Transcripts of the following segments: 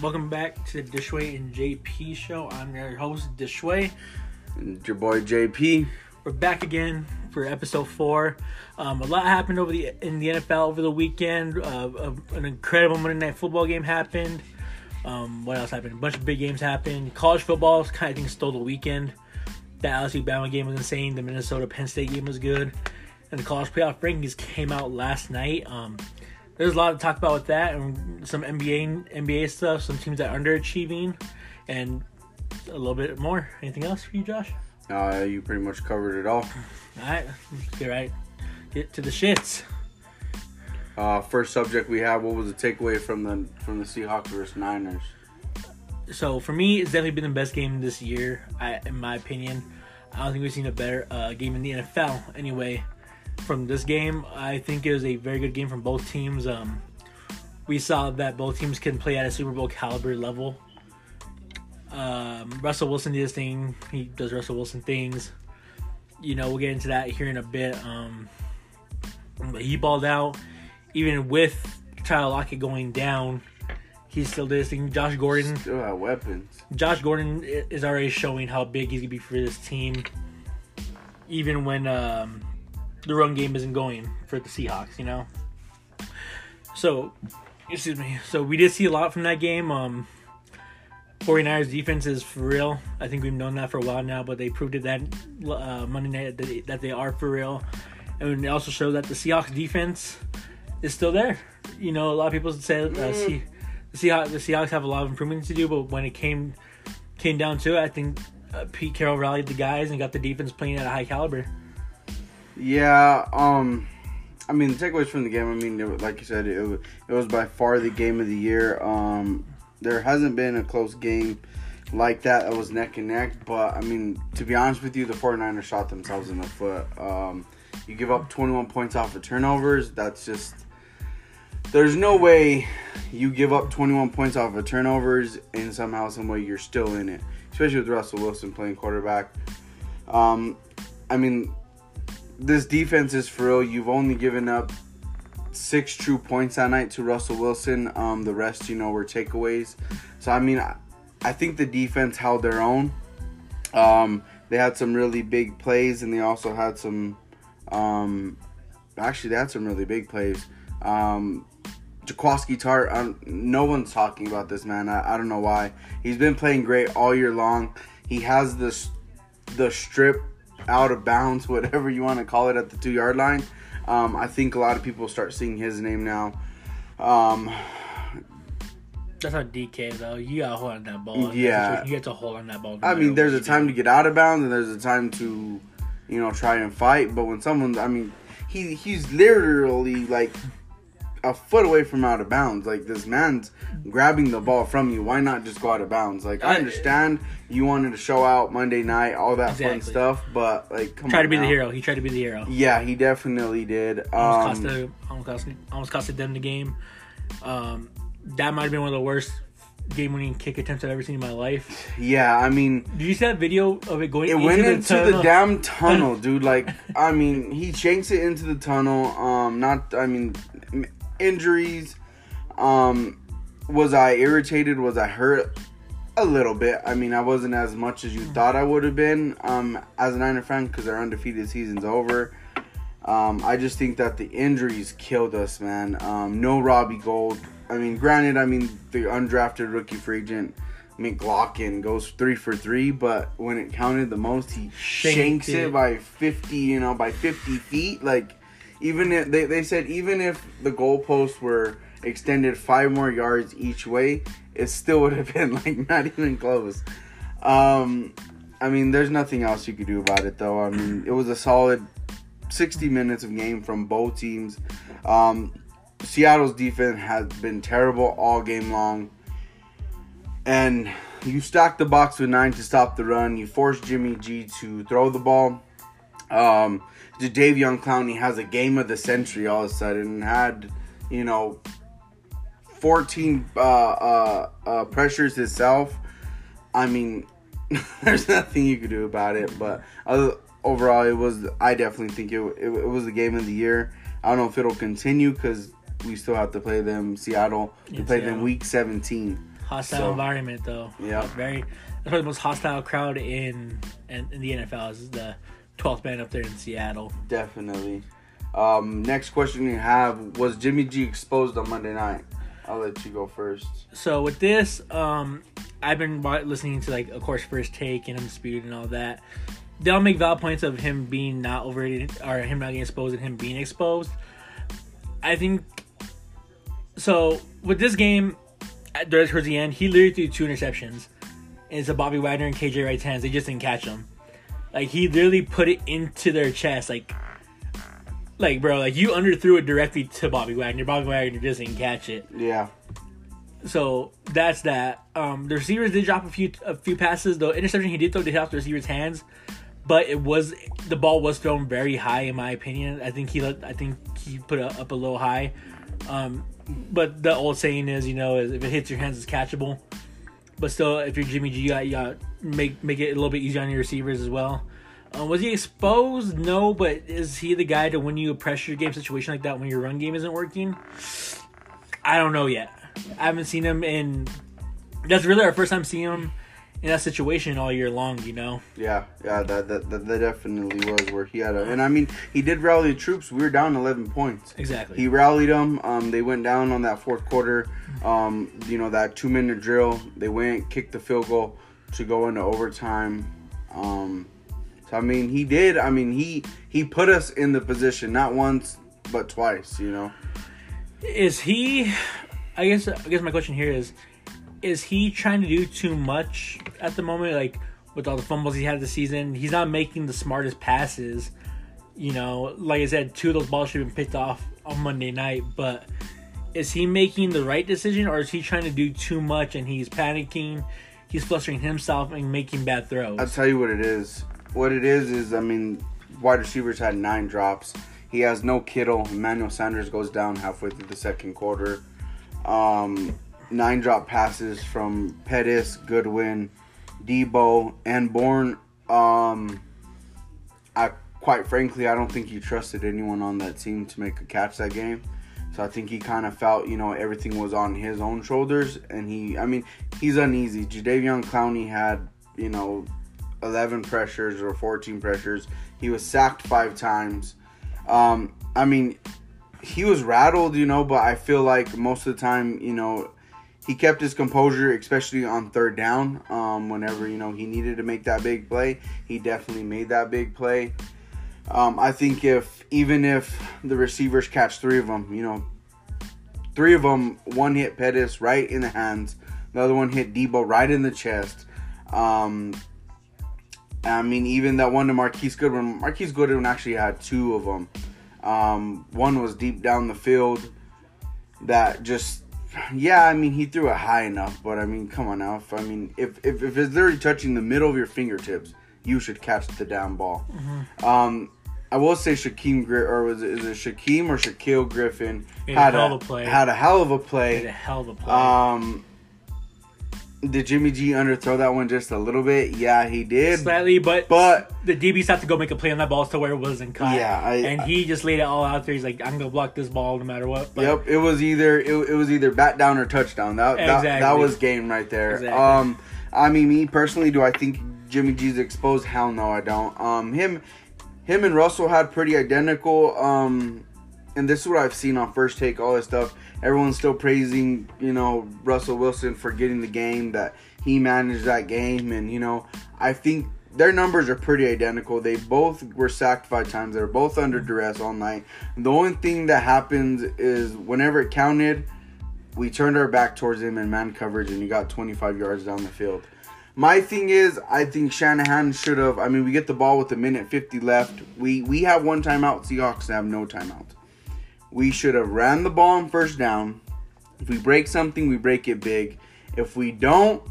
Welcome back to the Dishway and JP show. I'm your host, Dishway. And your boy JP. We're back again for episode four. Um, a lot happened over the in the NFL over the weekend. Uh, an incredible Monday Night Football game happened. Um, what else happened? A bunch of big games happened. College football kind of think stole the weekend. The LSU Bama game was insane. The Minnesota Penn State game was good, and the college playoff rankings came out last night. Um, there's a lot to talk about with that, and some NBA NBA stuff, some teams that are underachieving, and a little bit more. Anything else for you, Josh? Uh, you pretty much covered it all. All right, get right, get to the shits. Uh, first subject we have. What was the takeaway from the from the Seahawks versus Niners? So for me, it's definitely been the best game this year, I, in my opinion. I don't think we've seen a better uh, game in the NFL. Anyway, from this game, I think it was a very good game from both teams. Um, we saw that both teams can play at a Super Bowl caliber level. Um, Russell Wilson did his thing. He does Russell Wilson things. You know, we'll get into that here in a bit. Um, but he balled out, even with Tyler Lockett going down. He still did his thing. Josh Gordon still have weapons. Josh Gordon is already showing how big he's gonna be for this team, even when um, the run game isn't going for the Seahawks. You know. So, excuse me. So we did see a lot from that game. Um, 49ers defense is for real. I think we've known that for a while now, but they proved it that uh, Monday night that they, that they are for real. And they also showed that the Seahawks defense is still there. You know, a lot of people said uh, see, the Seahawks the Seahawks have a lot of improvements to do, but when it came came down to it, I think uh, Pete Carroll rallied the guys and got the defense playing at a high caliber. Yeah, um, I mean the takeaways from the game. I mean, it, like you said, it, it was by far the game of the year. Um, there hasn't been a close game like that that was neck and neck. But I mean, to be honest with you, the 49ers shot themselves in the foot. Um, you give up 21 points off of turnovers. That's just there's no way you give up 21 points off of turnovers and somehow, some way you're still in it. Especially with Russell Wilson playing quarterback. Um, I mean, this defense is for real. You've only given up six true points that night to Russell Wilson. Um, the rest, you know, were takeaways. So I mean, I, I think the defense held their own. Um, they had some really big plays, and they also had some. Um, actually, they had some really big plays. Um, Jaquiski Tartt, um, no one's talking about this man. I, I don't know why. He's been playing great all year long. He has this the strip out of bounds, whatever you want to call it, at the two yard line. Um, I think a lot of people start seeing his name now. Um, That's how DK though. You gotta hold on that ball. Yeah, you get to hold on that ball. I mean, there's a time to get out of bounds, and there's a time to, you know, try and fight. But when someone, I mean, he he's literally like a foot away from out of bounds. Like this man's grabbing the ball from you. Why not just go out of bounds? Like I understand you wanted to show out Monday night, all that exactly. fun stuff, but like come try to be now. the hero. He tried to be the hero. Yeah, he definitely did. Um, almost, costed, almost, costed, almost them the game. Um, that might have been one of the worst game-winning kick attempts I've ever seen in my life. Yeah, I mean, did you see that video of it going? It into went the into tunnel? the damn tunnel, dude. Like, I mean, he shanks it into the tunnel. Um, not, I mean, injuries. Um, was I irritated? Was I hurt? A little bit. I mean, I wasn't as much as you thought I would have been. Um, as a Niner fan, because our undefeated season's over. Um, I just think that the injuries killed us, man. Um, no Robbie Gould. I mean, granted, I mean the undrafted rookie free agent McLaughlin goes three for three, but when it counted the most, he Shanked shanks it. it. by fifty. You know, by fifty feet. Like, even if they they said even if the goalposts were extended five more yards each way, it still would have been like not even close. Um, I mean, there's nothing else you could do about it, though. I mean, it was a solid 60 minutes of game from both teams. Um, Seattle's defense has been terrible all game long. And you stack the box with nine to stop the run. You force Jimmy G to throw the ball. Um, Jadeveon Clowney has a game of the century all of a sudden and had, you know, 14 uh, uh, uh, pressures himself. I mean, there's nothing you could do about it. But other, overall, it was. I definitely think it, it, it was the game of the year. I don't know if it'll continue because we still have to play them Seattle. We play Seattle. them week 17. hostile So- environment though. Yeah. very. That's probably the most hostile crowd in in, in the NFL is the 12th man up there in Seattle. Definitely. Um, next question you have was Jimmy G exposed on Monday night? I'll let you go first. So with this, um, I've been listening to like, of course, first take and undisputed and all that. They'll make valid points of him being not overrated or him not getting exposed and him being exposed. I think so. With this game, towards the end, he literally threw two interceptions. And it's a Bobby Wagner and KJ Wright's hands. They just didn't catch him. Like he literally put it into their chest. Like, like bro, like you underthrew it directly to Bobby Wagner. Bobby Wagner just didn't catch it. Yeah. So that's that. Um, the receivers did drop a few a few passes. The interception he did throw did hit off the receiver's hands, but it was the ball was thrown very high in my opinion. I think he let I think he put it up a little high. Um, but the old saying is, you know, is if it hits your hands, it's catchable. But still, if you're Jimmy G, you got, you got make make it a little bit easier on your receivers as well. Um, was he exposed? No, but is he the guy to win you a pressure game situation like that when your run game isn't working? I don't know yet. I haven't seen him in. That's really our first time seeing him in that situation all year long. You know. Yeah, yeah, that, that that that definitely was where he had a, and I mean he did rally the troops. We were down eleven points. Exactly. He rallied them. Um, they went down on that fourth quarter. Um, you know that two minute drill. They went kicked the field goal to go into overtime. Um, so I mean he did. I mean he he put us in the position not once but twice. You know. Is he? I guess. I guess my question here is: Is he trying to do too much at the moment? Like with all the fumbles he had this season, he's not making the smartest passes. You know, like I said, two of those balls should have been picked off on Monday night. But is he making the right decision, or is he trying to do too much and he's panicking? He's flustering himself and making bad throws. I'll tell you what it is. What it is is, I mean, wide receivers had nine drops. He has no Kittle. Emmanuel Sanders goes down halfway through the second quarter. Um, nine drop passes from Pettis, Goodwin, Deebo, and Bourne. Um, I quite frankly, I don't think he trusted anyone on that team to make a catch that game. So I think he kind of felt, you know, everything was on his own shoulders, and he, I mean, he's uneasy. Jadeveon Clowney had, you know, 11 pressures or 14 pressures. He was sacked five times. Um, I mean, he was rattled, you know, but I feel like most of the time, you know, he kept his composure, especially on third down. Um, whenever you know he needed to make that big play, he definitely made that big play. Um, I think if even if the receivers catch three of them, you know, three of them, one hit Pettis right in the hands, the other one hit Deebo right in the chest. Um, I mean, even that one to Marquise Goodwin. Marquise Goodwin actually had two of them. Um, one was deep down the field. That just, yeah. I mean, he threw it high enough, but I mean, come on now. If I mean, if if, if it's literally touching the middle of your fingertips, you should catch the down ball. Um, I will say Shaquem Gri- or was it, is it Shaquem or Shaquille Griffin Made a had hell of a play. had a hell of a Made play. a hell of a play. Um, did Jimmy G underthrow that one just a little bit? Yeah, he did. Slightly, but But the DBs have to go make a play on that ball to where it wasn't caught. Yeah, I- and he just laid it all out there. He's like, I'm gonna block this ball no matter what. But yep, it was either it, it was either bat down or touchdown. That that, that was game right there. Exactly. Um, I mean, me personally, do I think Jimmy G's exposed? Hell no, I don't. Um, him, him and Russell had pretty identical. Um, and this is what I've seen on first take, all this stuff. Everyone's still praising, you know, Russell Wilson for getting the game that he managed that game, and you know, I think their numbers are pretty identical. They both were sacked five times. They're both under duress all night. The only thing that happens is whenever it counted, we turned our back towards him in man coverage, and he got 25 yards down the field. My thing is, I think Shanahan should have. I mean, we get the ball with a minute 50 left. We we have one timeout. Seahawks have no timeout. We should have ran the ball on first down. If we break something, we break it big. If we don't,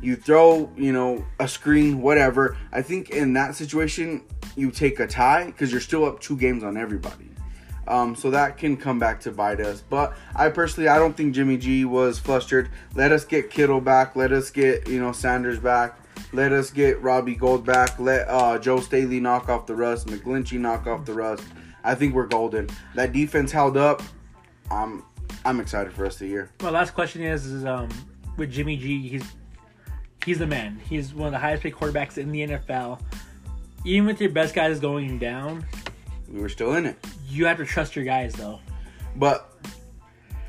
you throw, you know, a screen, whatever. I think in that situation, you take a tie because you're still up two games on everybody. Um, so that can come back to bite us. But I personally, I don't think Jimmy G was flustered. Let us get Kittle back. Let us get, you know, Sanders back. Let us get Robbie Gould back. Let uh, Joe Staley knock off the rust. McGlinchey knock off the rust. I think we're golden. That defense held up. I'm I'm excited for us the year. my last question is, is um, with Jimmy G, he's he's the man. He's one of the highest paid quarterbacks in the NFL. Even with your best guys going down, We were still in it, you have to trust your guys though. but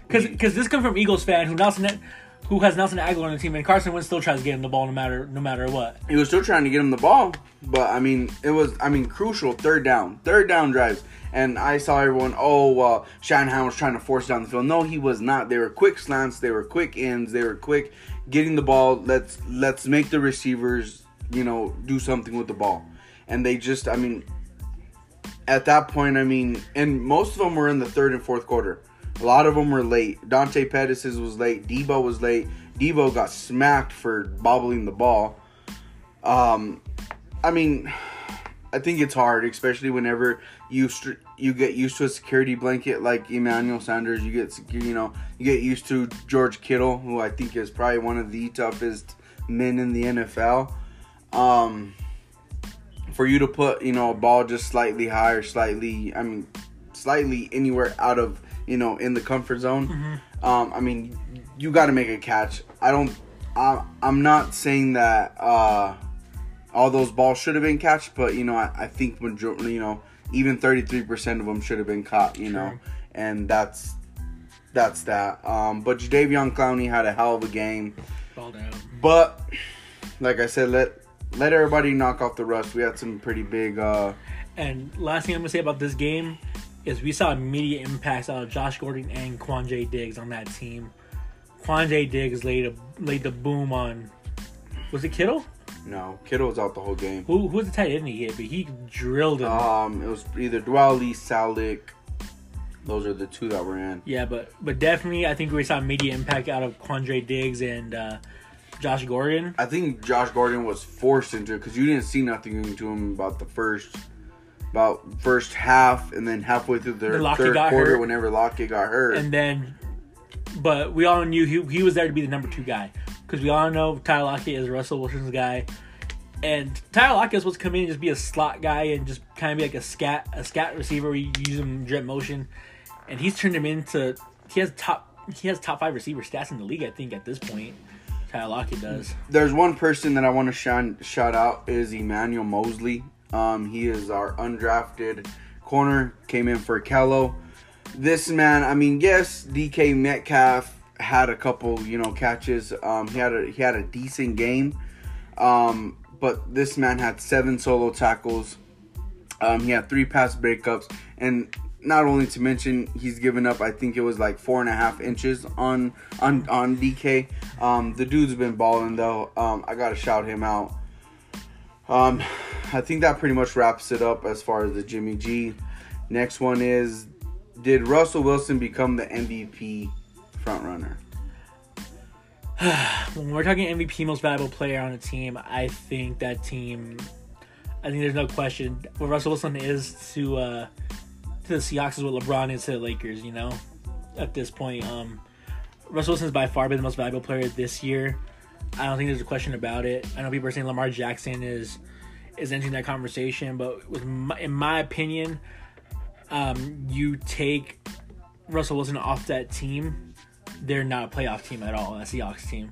Because this comes from Eagles fan who Nelson who has Nelson Agholor on the team, and Carson Wentz still tries to get him the ball no matter no matter what. he was still trying to get him the ball. But I mean, it was I mean crucial third down, third down drives. And I saw everyone, oh, well, Shanahan was trying to force down the field. No, he was not. They were quick slants, they were quick ends, they were quick getting the ball. Let's let's make the receivers, you know, do something with the ball. And they just, I mean, at that point, I mean, and most of them were in the third and fourth quarter. A lot of them were late. Dante Pettis was late. Deebo was late. Deebo got smacked for bobbling the ball. Um, I mean, I think it's hard, especially whenever you str- you get used to a security blanket like Emmanuel Sanders. You get you know you get used to George Kittle, who I think is probably one of the toughest men in the NFL. Um, for you to put you know a ball just slightly higher, slightly I mean slightly anywhere out of you know in the comfort zone. Um, I mean you got to make a catch. I don't. I, I'm not saying that uh, all those balls should have been catched, but you know I, I think majority you know even 33% of them should have been caught. You know, and that's that's that. Um, but Jadeveon Clowney had a hell of a game. Balled out. But like I said, let let everybody knock off the rust. We had some pretty big. Uh, And last thing I'm gonna say about this game is we saw immediate impacts out of Josh Gordon and Quandre Diggs on that team. Quandre Diggs laid a laid the boom on. Was it Kittle? no, Kittle was out the whole game. Who who was the tight end he hit? But he drilled him. Um, it was either Dwelley, Salik. Those are the two that were in. yeah, but but definitely I think we saw immediate impact out of Quandre Diggs and uh, Josh Gordon. I think Josh Gordon was forced into it because you didn't see nothing to him about the first, about first half, and then halfway through the Lockett third got quarter, hurt. whenever Lockett got hurt. And then, but we all knew he, he was there to be the number two guy because we all know Tyler Lockett is Russell Wilson's guy, and Tyler Lockett to come in and just be a slot guy and just kind of be like a scat a scat receiver. you use him in jet motion, and he's turned him into he has top he has top five receiver stats in the league. I think at this point, Tyler Lockett does. There's one person that I want to shine, shout out is Emmanuel Mosley. Um, he is our undrafted corner. Came in for Kello. This man, I mean, yes, DK Metcalf had a couple, you know, catches. Um, he had a he had a decent game. Um, but this man had seven solo tackles. Um, he had three pass breakups, and not only to mention he's given up. I think it was like four and a half inches on on on DK. Um, the dude's been balling though. Um, I gotta shout him out. Um, I think that pretty much wraps it up as far as the Jimmy G. Next one is, did Russell Wilson become the MVP front runner? when we're talking MVP most valuable player on a team, I think that team. I think there's no question what Russell Wilson is to uh, to the Seahawks is what LeBron is to the Lakers. You know, at this point, um, Russell Wilson's by far been the most valuable player this year. I don't think there's a question about it. I know people are saying Lamar Jackson is is entering that conversation, but with my, in my opinion, um, you take Russell Wilson off that team, they're not a playoff team at all. That Seahawks team.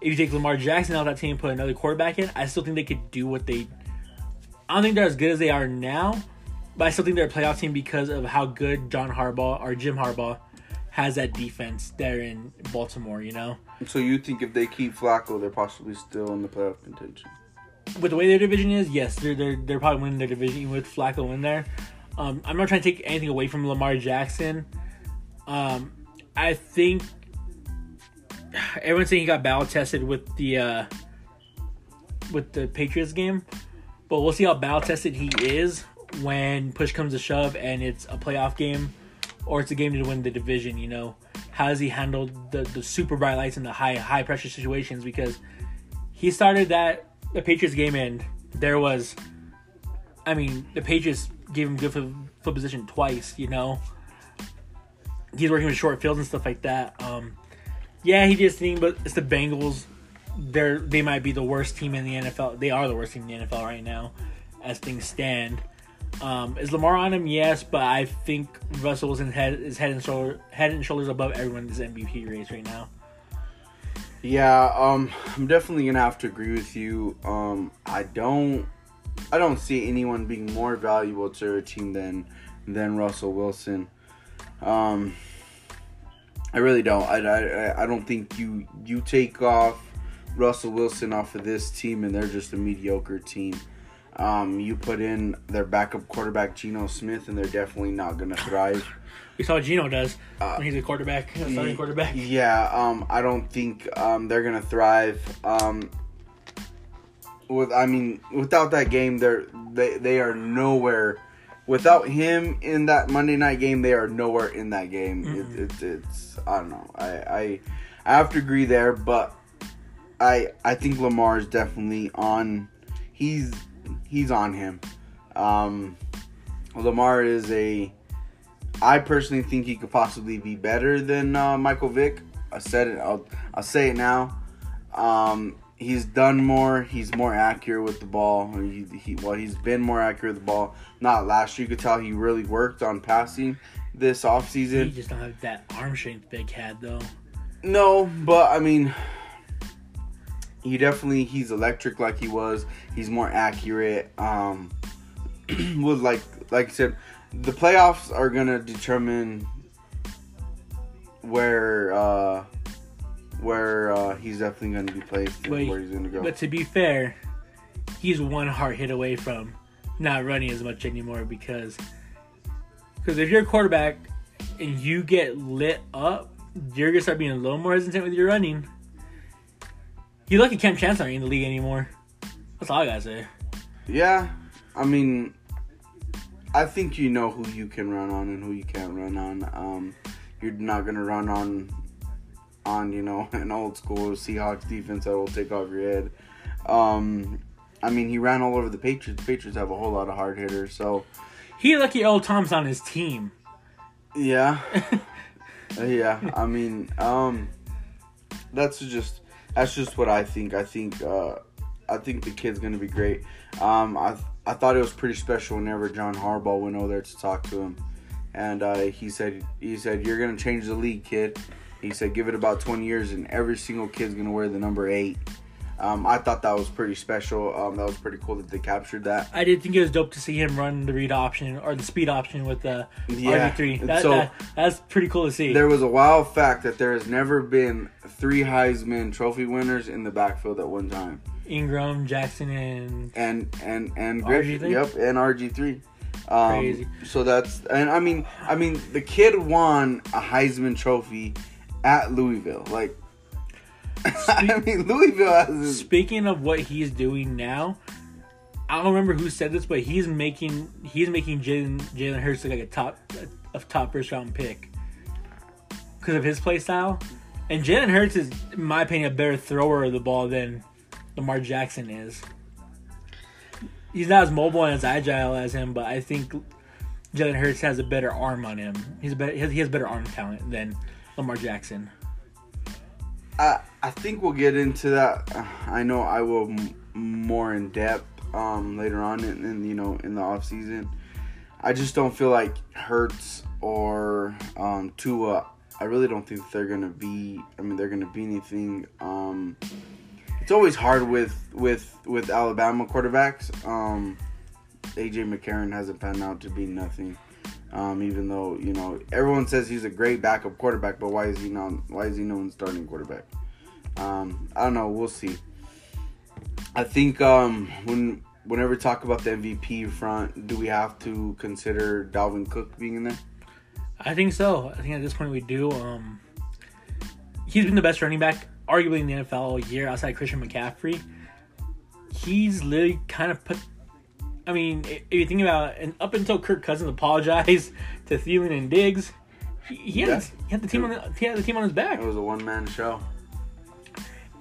If you take Lamar Jackson out of that team, and put another quarterback in, I still think they could do what they. I don't think they're as good as they are now, but I still think they're a playoff team because of how good John Harbaugh or Jim Harbaugh has that defense there in Baltimore. You know, So you think if they keep Flacco, they're possibly still in the playoff contention? with the way their division is, yes, they're they're they're probably winning their division with Flacco in there. Um, I'm not trying to take anything away from Lamar Jackson. Um, I think everyone's saying he got battle tested with the uh, with the Patriots game, but we'll see how battle tested he is when push comes to shove and it's a playoff game or it's a game to win the division. You know, how does he handle the the super bright lights and the high high pressure situations because he started that the Patriots game and there was I mean, the Patriots gave him good foot, position twice, you know. He's working with short fields and stuff like that. Um yeah, he did thing, but it's the Bengals. They're they might be the worst team in the NFL. They are the worst team in the NFL right now, as things stand. Um, is Lamar on him? Yes, but I think Russell Wilson head is head and shoulder head and shoulders above everyone in this MVP race right now. Yeah, um, I'm definitely gonna have to agree with you. Um, I don't, I don't see anyone being more valuable to their team than than Russell Wilson. Um, I really don't. I, I, I don't think you you take off Russell Wilson off of this team and they're just a mediocre team. Um, you put in their backup quarterback Geno Smith and they're definitely not gonna thrive. We saw Geno does when he's a quarterback, a starting quarterback. Yeah, um, I don't think um, they're gonna thrive. Um, with I mean, without that game, they're they they are nowhere. Without him in that Monday night game, they are nowhere in that game. It, it, it's I don't know. I, I I have to agree there, but I I think Lamar is definitely on. He's he's on him. Um, Lamar is a. I personally think he could possibly be better than uh, Michael Vick. I said it. I'll I'll say it now. Um, he's done more. He's more accurate with the ball. He, he well, he's been more accurate with the ball. Not last year. You could tell he really worked on passing this offseason. He just don't have that arm strength Big had though. No, but I mean, he definitely he's electric like he was. He's more accurate. Um, with like like I said, the playoffs are gonna determine where uh where uh he's definitely gonna be placed and Wait, where he's gonna go. But to be fair, he's one hard hit away from not running as much anymore because because if you're a quarterback and you get lit up, you're gonna start being a little more hesitant with your running. You lucky Kam Chancellor ain't in the league anymore. That's all I gotta say. Yeah, I mean, I think you know who you can run on and who you can't run on. Um, you're not gonna run on, on you know an old school Seahawks defense that will take off your head. Um, I mean, he ran all over the Patriots. The Patriots have a whole lot of hard hitters, so He lucky old Tom's on his team. yeah, yeah. I mean, um, that's just that's just what I think. I think uh, I think the kid's gonna be great. Um, I I thought it was pretty special whenever John Harbaugh went over there to talk to him, and uh, he said he said you're gonna change the league, kid. He said give it about 20 years and every single kid's gonna wear the number eight. Um, I thought that was pretty special. Um, that was pretty cool that they captured that. I did think it was dope to see him run the read option or the speed option with the Yeah, RG3. That, so- that, that's pretty cool to see. There was a wild fact that there has never been three Heisman Trophy winners in the backfield at one time. Ingram, Jackson, and and and and Griffin. RG3? Yep, and RG three. Um, Crazy. So that's and I mean I mean the kid won a Heisman Trophy at Louisville. Like I mean Louisville has Speaking of what he's doing now, I don't remember who said this, but he's making he's making Jalen Jalen Hurts look like a top a, a top first round pick because of his play style. And Jalen Hurts is, in my opinion, a better thrower of the ball than Lamar Jackson is. He's not as mobile and as agile as him, but I think Jalen Hurts has a better arm on him. He's better, he has better arm talent than Lamar Jackson. I think we'll get into that. I know I will m- more in depth um, later on in, in you know in the off season. I just don't feel like Hurts or um, Tua. I really don't think they're gonna be. I mean, they're gonna be anything. Um, it's always hard with with with Alabama quarterbacks. Um, AJ McCarron hasn't panned out to be nothing. Um, even though you know everyone says he's a great backup quarterback, but why is he not? Why is he no one starting quarterback? Um, I don't know. We'll see. I think um, when whenever we talk about the MVP front, do we have to consider Dalvin Cook being in there? I think so. I think at this point we do. Um, he's been the best running back, arguably in the NFL all year, outside Christian McCaffrey. He's literally kind of put. I mean, if you think about, it, and up until Kirk Cousins apologized to Thielen and Diggs, he, he, had, Yeah. his- he had the team on the, he had the team on his back, It was a one man show.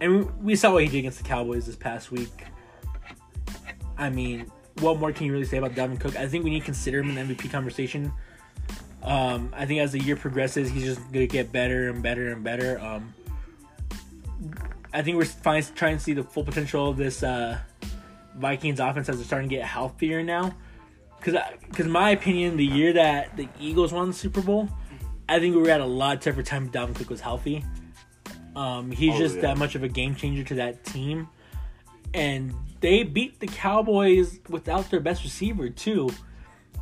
and we, saw what he did against the Cowboys this past week. I mean, what more can you really say about Dalvin Cook? I think we need to consider him in the MVP conversation. Um, I think as the year progresses, he's just gonna get better and better and better. Um, I think we're finally trying to see the full potential of this uh, Vikings offense as they're starting to get healthier now. Because, because my opinion, the year that the Eagles won the Super Bowl, I think we were at a lot tougher time if Dalvin Cook was healthy. Um, he's Oh, just yeah. that much of a game changer to that team, and they beat the Cowboys without their best receiver too.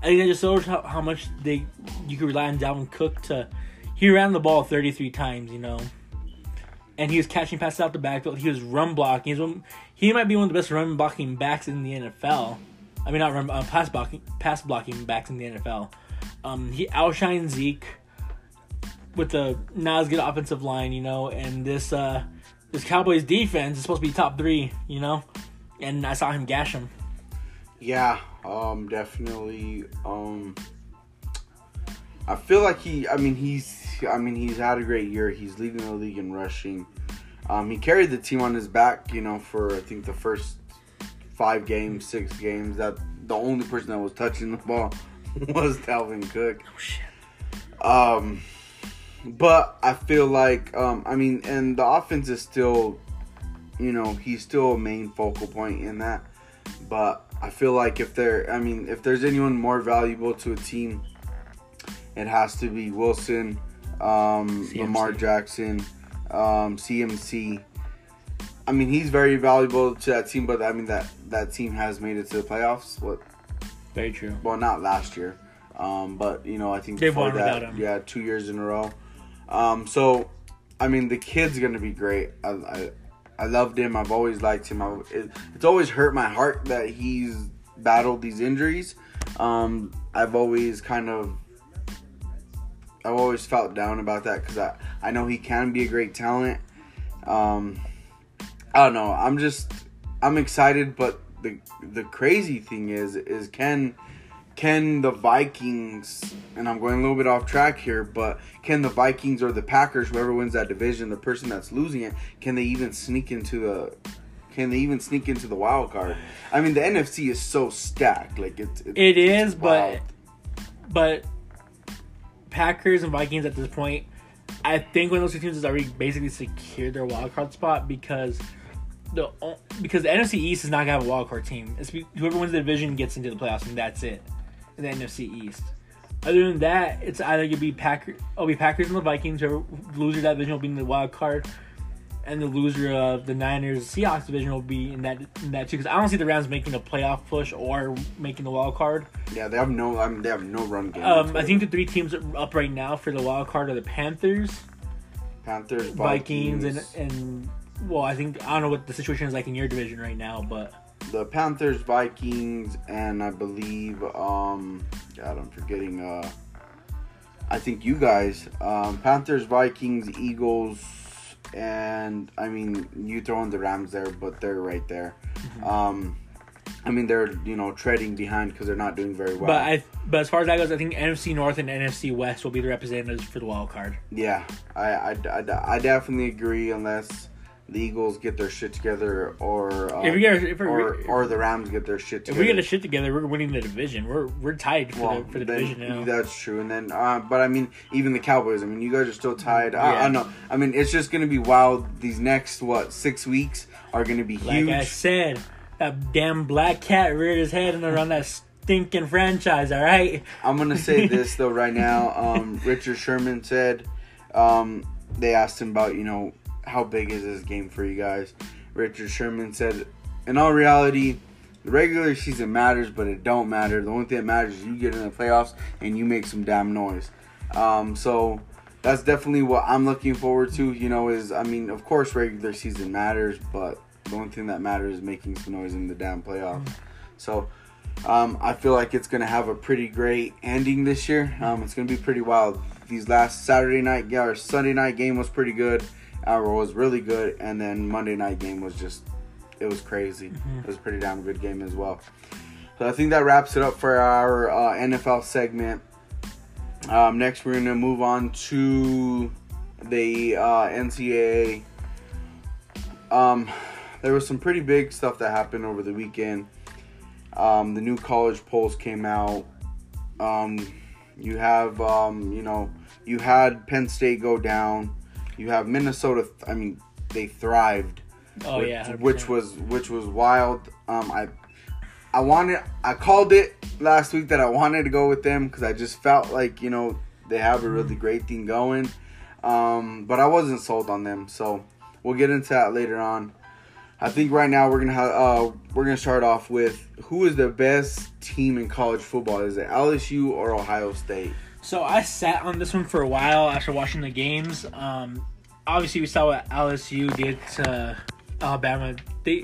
I think that just shows how, how much they you could rely on Dalvin Cook to. He ran the ball 33 times, you know, and he was catching passes out the backfield. He was run blocking. He's one, he might be one of the best run blocking backs in the NFL. I mean, not run uh, pass blocking pass blocking backs in the NFL. Um, he outshines Zeke with the not as good offensive line, you know, and this uh this Cowboys defense is supposed to be top three, you know, and I saw him gash him. Yeah, um, definitely. Um, I feel like he. I mean, he's. I mean, he's had a great year. He's leading the league in rushing. Um, he carried the team on his back, you know, for I think the first five games, six games. That the only person that was touching the ball was Dalvin Cook. Oh shit. Um, but I feel like, um, I mean, and the offense is still, you know, he's still a main focal point in that. But I feel like if there, I mean, if there's anyone more valuable to a team, it has to be Wilson, um, Lamar Jackson, um, CMC. I mean, he's very valuable to that team, but I mean that that team has made it to the playoffs. What Very true. well, not last year, um, but you know, I think before won that, without him. yeah, two years in a row. Um, so, I mean, the kid's gonna be great. I, I, I loved him. I've always liked him. I, it, it's always hurt my heart that he's battled these injuries. Um, I've always kind of, I've always felt down about that because I, I know he can be a great talent. Um, I don't know. I'm just, I'm excited, but the the crazy thing is, is can can the Vikings and I'm going a little bit off track here, but can the Vikings or the Packers, whoever wins that division, the person that's losing it, can they even sneak into the can they even sneak into the wild card? I mean, the NFC is so stacked. Like it's, it's It is, but but Packers and Vikings at this point, I think one of those two teams has already basically secured their wild card spot because the because the NFC East is not gonna have a wild card team. It's whoever wins the division gets into the playoffs, and that's it. In the NFC East. Other than that, it's either gonna be Packer, it'll be Packers and the Vikings. Whoever loser that division will be in the wild card, and the loser of the Niners Seahawks division will be in that in that too. Because I don't see the Rams making a playoff push or making the wild card. yeah, they have no. I mean, they have no run game. Um, I think the three teams up right now for the wild card are the Panthers, Panthers, Vikings, Vikings, and and well, I think I don't know what the situation is like in your division right now, but the Panthers, Vikings, and I believe, um, God, I'm forgetting. Uh, I think you guys, um, Panthers, Vikings, Eagles, and I mean, you throw in the Rams there, but they're right there. Mm-hmm. Um, I mean, they're you know treading behind because they're not doing very well. but I but as far as that goes, I think NFC North and NFC West will be the representatives for the wild card. yeah, I, I, I, I definitely agree unless the Eagles get their shit together or uh, if we get if, or, or the Rams get their shit if together. we get a shit together, we're winning the division. We're we're tied for Well, the for the then division now. That's true. And then, uh, but I mean, even the Cowboys. I mean, you guys are still tied. I, I don't know. I mean, it's just gonna be wild. These next what six weeks are gonna be like huge. I said, that damn black cat reared his head and around that stinking franchise. All right. I'm gonna say this though right now. Um, Richard Sherman said um, they asked him about you know how big is this game for you guys. Richard Sherman said, in all reality, the regular season matters, but it don't matter. The only thing that matters is you get in the playoffs and you make some damn noise. Um, so that's definitely what I'm looking forward to. You know, is I mean, of course, regular season matters, but the only thing that matters is making some noise in the damn playoffs. So um, I feel like it's gonna have a pretty great ending this year. Um, it's gonna be pretty wild. These last Saturday night yeah, or Sunday night game was pretty good. Hour was really good, and then Monday night game was just it was crazy. It was a pretty damn good game as well. So I think that wraps it up for our uh, NFL segment. Um, next, we're gonna move on to the uh, NCAA. Um, there was some pretty big stuff that happened over the weekend. Um, the new college polls came out. Um, you have, um, you know, you had Penn State go down. You have Minnesota. I mean, they thrived. Oh which, yeah. 100%. which was which was wild. Um, I I wanted I called it last week that I wanted to go with them because I just felt like you know they have a really great thing going. Um, but I wasn't sold on them, so we'll get into that later on. I think right now we're gonna have uh, we're gonna start off with who is the best team in college football? Is it LSU or Ohio State? So I sat on this one for a while after watching the games. Um, obviously, we saw what LSU did to Alabama. They,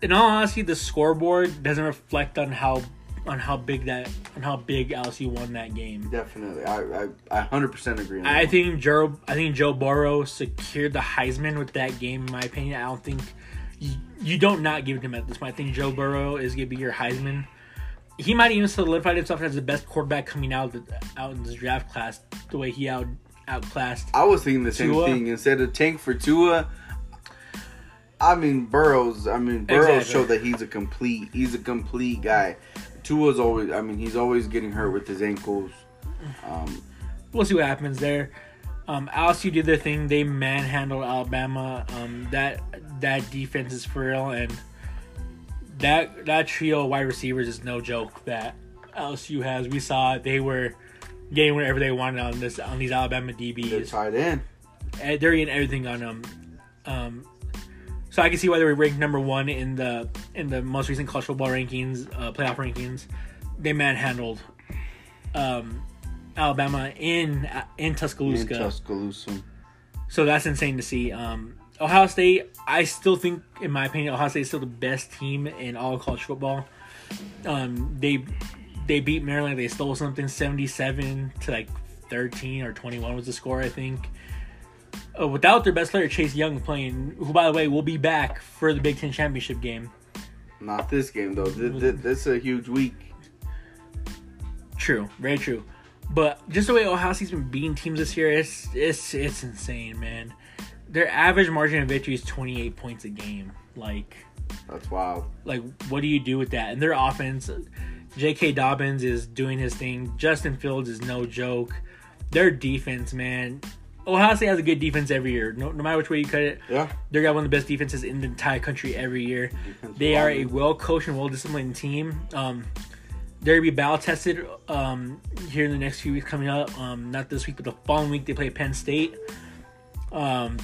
in all honesty, the scoreboard doesn't reflect on how on how big that on how big LSU won that game. Definitely, I I hundred percent agree. I think Joe I think Joe Burrow secured the Heisman with that game. In my opinion, I don't think you, you don't not give it to him at this point. I think Joe Burrow is gonna be your Heisman. He might even solidify himself as the best quarterback coming out the, out in this draft class. The way he out outclassed. I was thinking the same Tua. thing. Instead of tank for Tua, I mean Burrows. I mean Burrows Exactly. showed that he's a complete. He's a complete guy. Tua's always. I mean he's always getting hurt with his ankles. Um, we'll see what happens there. Um, LSU did their thing. They manhandled Alabama. Um, that that defense is for real, and that that trio of wide receivers is no joke. That LSU has. We saw they were getting whatever they wanted on this on these Alabama DBs. they're tied in. Uh, They're getting everything on them. Um, so I can see why they were ranked number one in the in the most recent college football rankings, uh, playoff rankings. They manhandled um, Alabama in in Tuscaloosa. In Tuscaloosa. So that's insane to see. Um, Ohio State, I still think, in my opinion, Ohio State is still the best team in all college football. Um, they they beat Maryland. They stole something, seventy-seven to like thirteen or twenty-one was the score, I think. Uh, without their best player Chase Young playing, who by the way will be back for the Big Ten championship game. Not this game though. This, this, this is a huge week. True, very true. But just the way Ohio State's been beating teams this year, it's it's it's insane, man. Their average margin of victory is twenty eight points a game. Like, That's wild. like what do you do with that? And their offense, J.K. Dobbins is doing his thing. Justin Fields is no joke. Their defense, man. Ohio State has a good defense every year. No, no matter which way you cut it, Yeah. they're got one of the best defenses in the entire country every year. Defense They are a well coached and well disciplined team. Um, they're gonna be battle tested um, here in the next few weeks coming up. Um, not this week, but the following week they play Penn State. Um,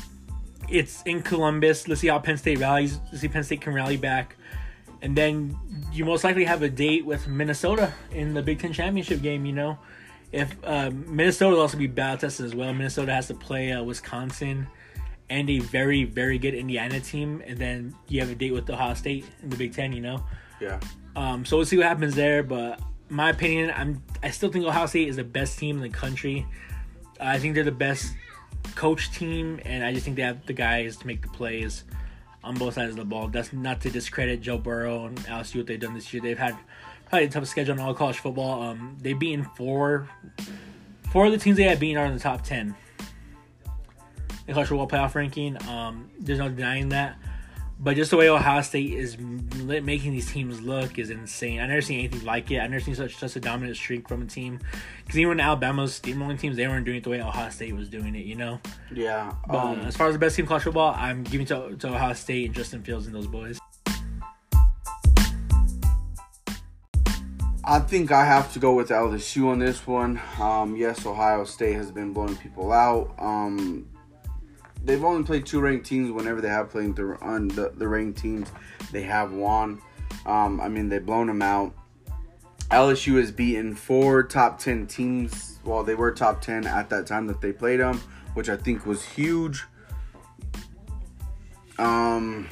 it's in Columbus. Let's see how Penn State rallies. Let's see if Penn State can rally back, and then you most likely have a date with Minnesota in the Big Ten championship game. You know, if uh, Minnesota will also be battle tested as well. Minnesota has to play uh, Wisconsin and a very very good Indiana team, and then you have a date with Ohio State in the Big Ten. You know. Yeah. Um, so we'll see what happens there. But my opinion, I'm I still think Ohio State is the best team in the country. I think they're the best coach team, and I just think they have the guys to make the plays on both sides of the ball. That's not to discredit Joe Burrow and LSU what they've done this year. They've had probably the toughest schedule in all college football. Um, they've beaten four four of the teams they have beaten are in the top ten. The college football playoff ranking. Um, there's no denying that. But just the way Ohio State is making these teams look is insane. I never seen anything like it. I never seen such such a dominant streak from a team. Because even Alabama's steamrolling teams, they weren't doing it the way Ohio State was doing it. You know. Yeah. But Um, as far as the best team in college football, I'm giving to, to Ohio State and Justin Fields and those boys. I think I have to go with LSU on this one. Um, yes, Ohio State has been blowing people out. Um, they've only played two ranked teams. Whenever they have played the on the, the ranked teams, they have won. Um, I mean, they've blown them out. LSU has beaten four top ten teams. Well, they were top ten at that time that they played them, which I think was huge. Um,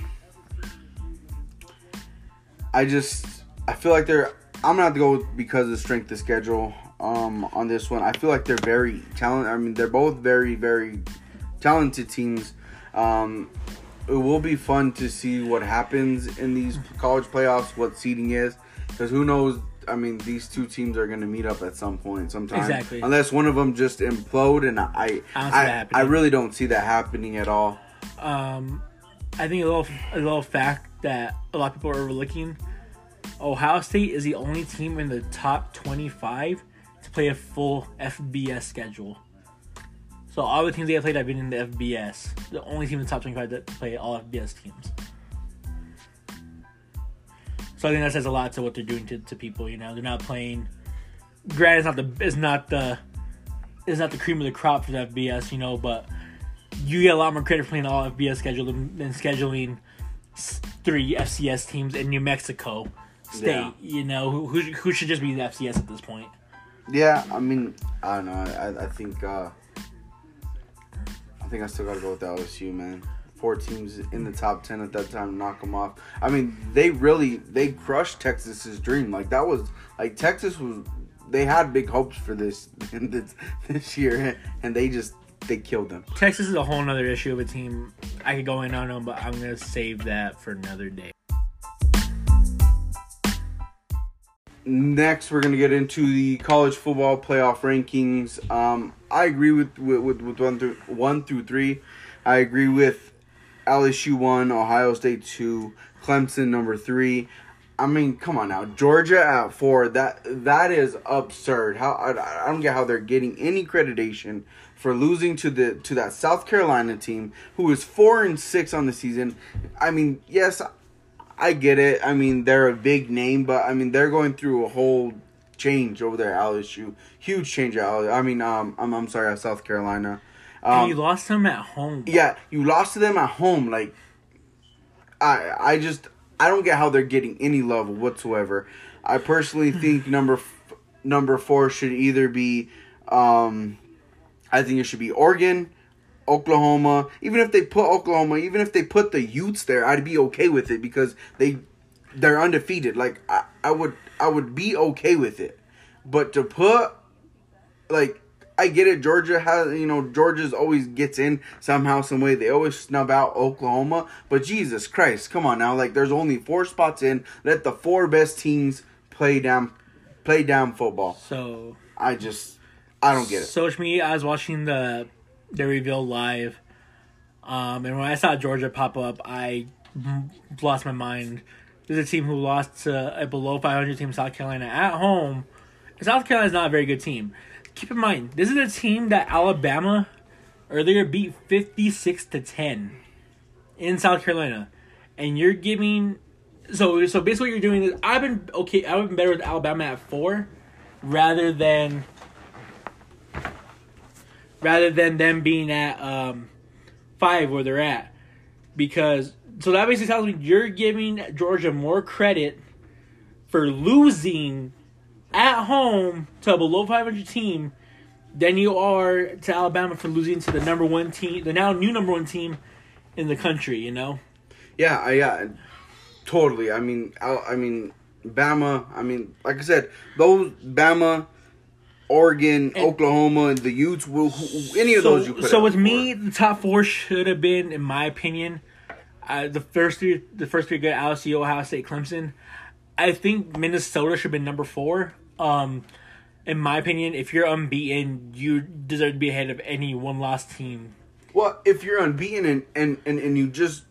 I just I feel like they're. I'm gonna have to go with because of the strength of schedule. Um, on this one, I feel like they're very talented. I mean, they're both very very talented teams. Um, it will be fun to see what happens in these college playoffs, what seeding is, because who knows. I mean, these two teams are going to meet up at some point, sometime. Exactly. Unless one of them just implode, and I, I don't see I. I really don't see that happening at all. Um, I think a little a little fact that a lot of people are overlooking. Ohio State is the only team in the top 25 to play a full FBS schedule. So all the teams they have played have been in the FBS. The only team in the top 25 that play all FBS teams. So I think that says a lot to what they're doing to, to people. You know, they're not playing. Granted, it's not the it's not the is not the cream of the crop for the FBS, you know, but you get a lot more credit for playing all FBS schedule than, than scheduling three FCS teams in New Mexico State. Yeah. You know, who, who who should just be the FCS at this point? Yeah, I mean, I don't know. I, I think uh, think I still gotta go with the LSU man. Four teams in the top ten at that time, knock them off. I mean, they really they crushed Texas's dream. Like that was like Texas was. They had big hopes for this this, this year, and they just they killed them. Texas is a whole other issue of a team. I could go in on them, but I'm gonna save that for another day. Next, we're gonna get into the college football playoff rankings. Um, I agree with, with with with one through one through three. I agree with LSU one, Ohio State two, Clemson number three. I mean, come on now, Georgia at four. That that is absurd. How I, I don't get how they're getting any accreditation for losing to the to that South Carolina team who is four and six on the season. I mean, yes, I get it. I mean, they're a big name, but I mean, they're going through a whole change over there at LSU. Huge change at LSU. I mean, um, I'm I'm sorry, at South Carolina. Um, you lost them at home. yeah, you lost to them at home. Like, I I just I don't get how they're getting any love whatsoever. I personally think number f- number four should either be, um, I think it should be Oregon, Oklahoma. Even if they put Oklahoma, even if they put the Utes there, I'd be okay with it because they they're undefeated. Like I, I would I would be okay with it, but to put like I get it. Georgia has, you know, Georgia's always gets in somehow, some way. They always snub out Oklahoma, but Jesus Christ, come on now! Like, there's only four spots in. Let the four best teams play down, play down football. So I just, I don't get it. social me, I was watching the the reveal live, um, and when I saw Georgia pop up, I lost my mind. There's a team who lost to a below 500 team, South Carolina, at home. South is not a very good team. Keep in mind, this is a team that Alabama earlier beat 56 to 10 in South Carolina, and you're giving. So, so basically, what you're doing is I've been okay. I've been better with Alabama at four, rather than rather than them being at um, five where they're at. Because so that basically tells me you're giving Georgia more credit for losing at home to a below 500 team than you are to Alabama for losing to the number one team, the now new number one team in the country. You know, Yeah, I yeah, totally. I mean, I, I mean, Bama. I mean, like I said, those Bama, Oregon, And- Oklahoma, and the Utes. Will who, any of so, those you put so with me, the top four should have been, in my opinion, uh, the first three. The first three good: LSU, Ohio State, Clemson. I think Minnesota should have been number four. Um, in my opinion, if you're unbeaten, you deserve to be ahead of any one loss team. Well, if you're unbeaten and, and, and, and you just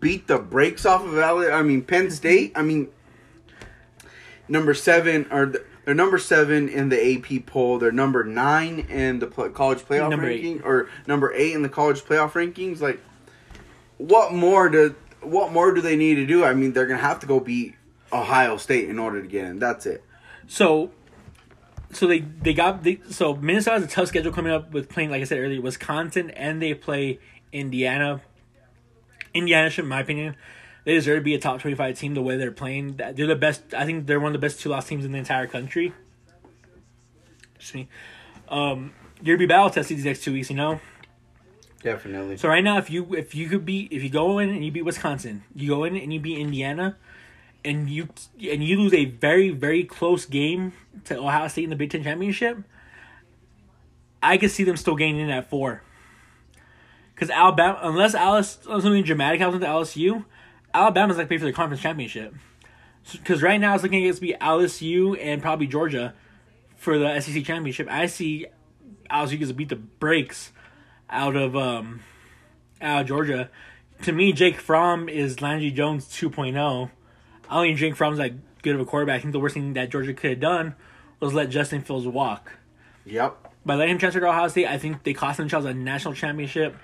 beat the brakes off of Alabama, I mean Penn State, I mean number seven or the, they're number seven in the AP poll. They're number nine in the college playoff Number eight. ranking, or number eight in the college playoff rankings. Like, what more do what more do they need to do? I mean, they're gonna have to go beat Ohio State in order to get in. That's it. So, so they they got they, so Minnesota has a tough schedule coming up with playing like I said earlier Wisconsin and they play Indiana. Indiana, should, in my opinion, they deserve to be a top twenty five team the way they're playing. They're the best. I think they're one of the best two loss teams in the entire country. Just me. Um, you're gonna be battle tested these next two weeks. You know. Definitely. So right now, if you if you could beat if you go in and you beat Wisconsin, you go in and you beat Indiana, and you and you lose a very very close game to Ohio State in the Big Ten championship, I could see them still gaining in at four. Because Alabama, unless Alice something dramatic happens to LSU, Alabama's like pay for the conference championship. Because right now it's looking against be LSU and probably Georgia for the SEC championship. I see LSU gets to beat the brakes out of um out of Georgia. To me, Jake Fromm is Landry Jones 2.0. I don't even think Jake Fromm's that good of a quarterback. I think the worst thing that Georgia could have done was let Justin Fields walk. Yep. By letting him transfer to Ohio State, I think they cost themselves a national championship.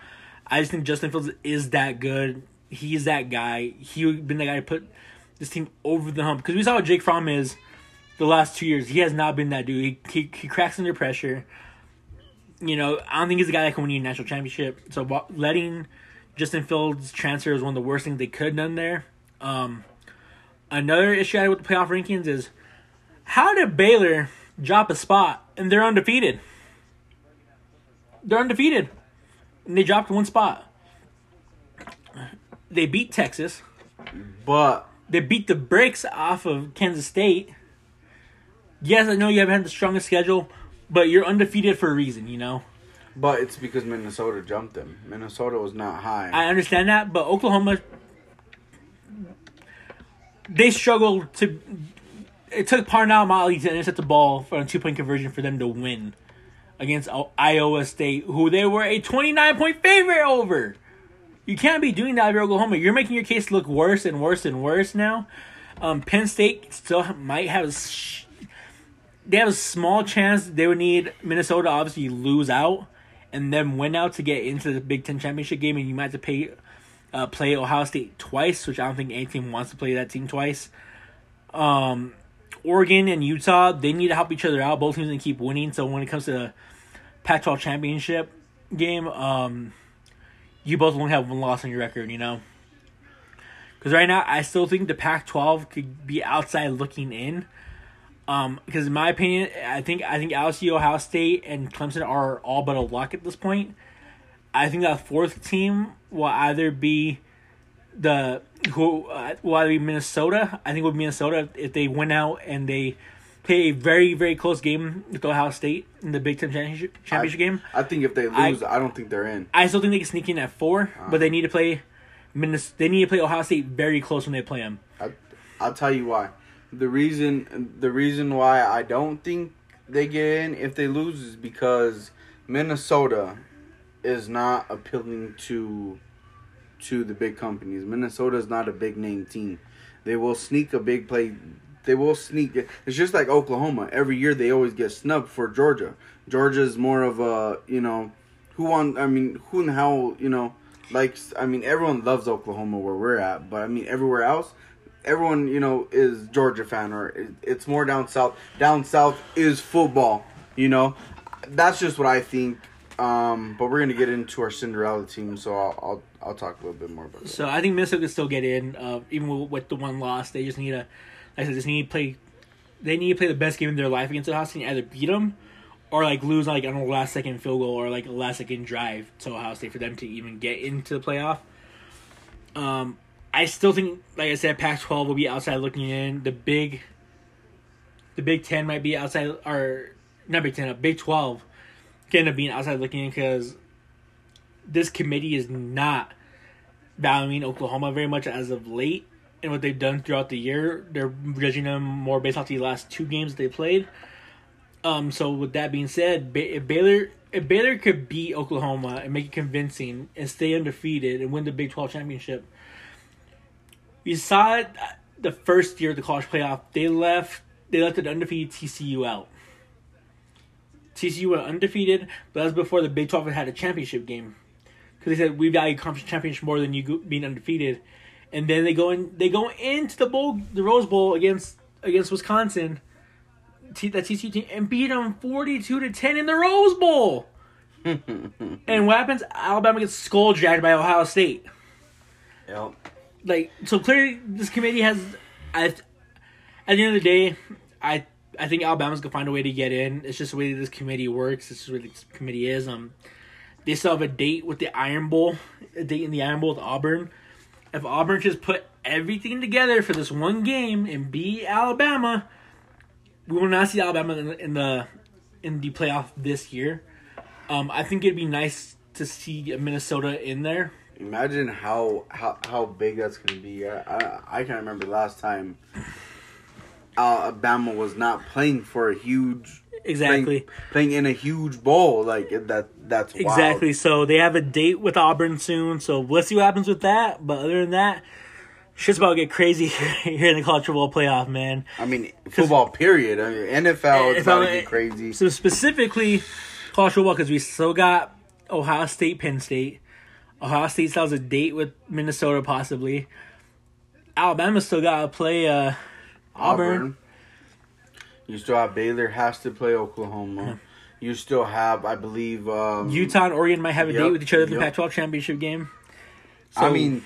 I just think Justin Fields is that good. He's that guy. He's been the guy to put this team over the hump. Because we saw what Jake Fromm is the last two years. He has not been that dude. He, he, he cracks under pressure. You know, I don't think he's the guy that can win you a national championship. So letting Justin Fields transfer is one of the worst things they could have done there. Um, another issue I had with the playoff rankings is how did Baylor drop a spot and they're undefeated? They're undefeated. And they dropped one spot. They beat Texas. But They beat the brakes off of Kansas State. Yes, I know you haven't had the strongest schedule, but you're undefeated for a reason, you know? but it's because Minnesota jumped them. Minnesota was not high. I understand that, but Oklahoma they struggled to it took Parnell Motley to intercept the ball for a two point conversion for them to win against Iowa State, who they were a twenty nine point favorite over. You can't be doing that if Oklahoma. You're making your case look worse and worse and worse now. Um, Penn State still might have sh- they have a small chance they would need Minnesota obviously lose out and then win out to get into the Big Ten championship game, and you might have to pay uh, play Ohio State twice, which I don't think any team wants to play that team twice. Um, Oregon and Utah, they need to help each other out. Both teams need to keep winning. So when it comes to the Pac-12 championship game, um, you both only have one loss on your record. You know, because right now I still think the Pac-12 could be outside looking in. Um, because in my opinion, I think I think LSU, Ohio State, and Clemson are all but a lock at this point. I think that fourth team will either be the who uh, will either be Minnesota. I think it would be Minnesota if they win out and they play a very very close game with Ohio State in the Big Ten championship championship game. I think if they lose, I, don't think they're in. I still think they can sneak in at four, but they need to play Minnesota. They need to play Ohio State very close when they play them. I, I'll tell you why. The reason the reason why I don't think they get in if they lose is because Minnesota is not appealing to to the big companies. Minnesota is not a big name team. They will sneak a big play. They will sneak. It's just like Oklahoma. Every year they always get snubbed for Georgia. Georgia is more of a you know who on. I mean who in the hell you know like I mean everyone loves Oklahoma where we're at, but I mean everywhere else everyone you know is Georgia fan or it's more down south. Down south is football. You know, that's just what I think. Um, but we're gonna get into our Cinderella team, so I'll I'll, I'll talk a little bit more about that. So I think Minnesota still get in, uh, even with, with the one loss. They just need to, like I said, just need to play. They need to play the best game of their life against Ohio State, either beat them or like lose like on a last second field goal or like a last second drive to Ohio State for them to even get into the playoff. Um, I still think, like I said, Pac-12 will be outside looking in. The big, the Big Ten might be outside, or not Big Ten, uh, Big Twelve can end up being outside looking in because this committee is not valuing Oklahoma very much as of late and what they've done throughout the year. They're judging them more based off the last two games they played. Um, so with that being said, if Baylor if Baylor could beat Oklahoma and make it convincing and stay undefeated and win the Big Twelve championship, we saw it the first year of the college playoff. They left they left an undefeated TCU out. TCU went undefeated, but that was before the Big Twelve had a championship game because they said we value conference championship more than you being undefeated, and then they go in they go into the bowl the Rose Bowl against against Wisconsin, T, that TCU team, and beat them forty two to ten in the Rose Bowl. and what happens? Alabama gets skull dragged by Ohio State. Yep. Like so, clearly this committee has. I, at the end of the day, I I think Alabama's gonna find a way to get in. It's just the way this committee works. It's just the way this committee is. Um, they still have a date with the Iron Bowl, a date in the Iron Bowl with Auburn. If Auburn just put everything together for this one game and beat Alabama, we will not see Alabama in the in the, in the playoff this year. Um, I think it'd be nice to see Minnesota in there. Imagine how how how big that's gonna be. I I, I can remember last time uh, Alabama was not playing for a huge Exactly. playing, playing in a huge bowl like that. That's wild. Exactly. So they have a date with Auburn soon. So let's see what happens with that. But other than that, shit's about to get crazy here in the college football playoff, man. I mean, football. Period. I mean, NFL. It's about to get crazy. So specifically, college football because we still got Ohio State, Penn State. Ohio State still has a date with Minnesota, possibly. Alabama still got to play uh, Auburn. You still have Baylor has to play Oklahoma. You still have, I believe, um, Utah and Oregon might have a Yep, date with each other in the. Pac-12 championship game. I mean,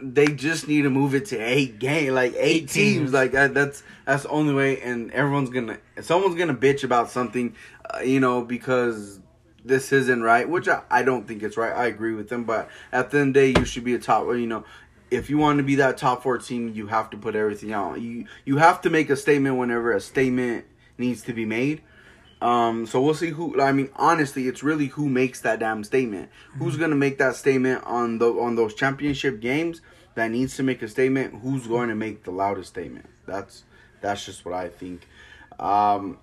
they just need to move it to eight game, like eight, Eight teams. teams. Like that, that's that's the only way. And everyone's gonna, someone's gonna bitch about something, uh, you know, because this isn't right. Which I, I don't think it's right. I agree with them. But at the end of the day, you should be a top. You know, if you want to be that top four team, you have to put everything out. You you have to make a statement whenever a statement needs to be made. Um, so we'll see who. I mean, honestly, it's really who makes that damn statement. Who's gonna make that statement on the on those championship games? That needs to make a statement. Who's going to make the loudest statement? That's that's just what I think. Um,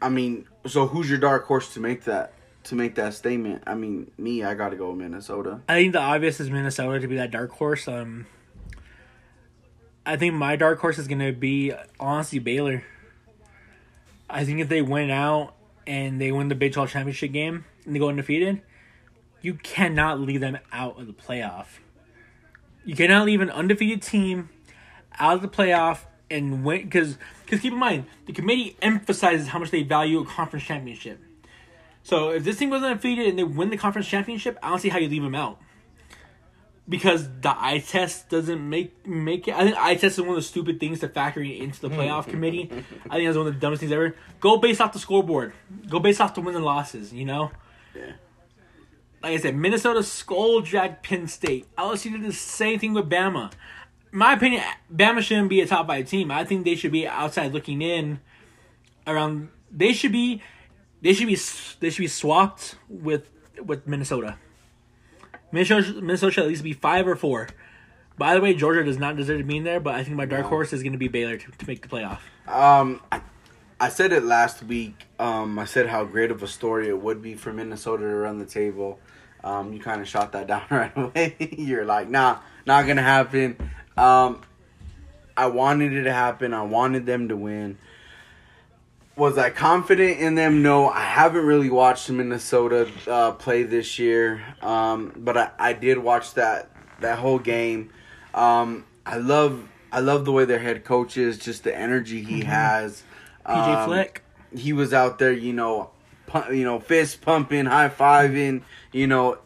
I mean, so who's your dark horse to make that to make that statement? I mean, me, I got to go Minnesota. I think the obvious is Minnesota to be that dark horse. Um, I think my dark horse is gonna be honestly Baylor. I think if they win out and they win the Big 12 championship game and they go undefeated, you cannot leave them out of the playoff. You cannot leave an undefeated team out of the playoff and win because because keep in mind the committee emphasizes how much they value a conference championship. So if this team goes undefeated and they win the conference championship, I don't see how you leave them out. Because the eye test doesn't make make it. I think eye test is one of the stupid things to factor into the playoff committee. I think that's one of the dumbest things ever. Go based off the scoreboard. Go based off the wins and losses. You know. Yeah. Like I said, Minnesota skull dragged Penn State. LSU did the same thing with Bama. My opinion, Bama shouldn't be a top five team. I think they should be outside looking in. Around, they should be, they should be, they should be swapped with with Minnesota. Minnesota, Minnesota should at least be five or four. By the way, Georgia does not deserve to be in there, but I think my dark No. horse is going to be Baylor to, to make the playoff. Um, I, I said it last week. Um, I said how great of a story it would be for Minnesota to run the table. Um, you kind of shot that down right away. You're like, nah, not gonna happen. Um, I wanted it to happen. I wanted them to win. Was I confident in them? No, I haven't really watched Minnesota uh, play this year, um, but I, I did watch that that whole game. Um, I love I love the way their head coach is, just the energy he has. PJ Um, Fleck. he was out there, you know, pu- you know, fist pumping, high fiving, you know,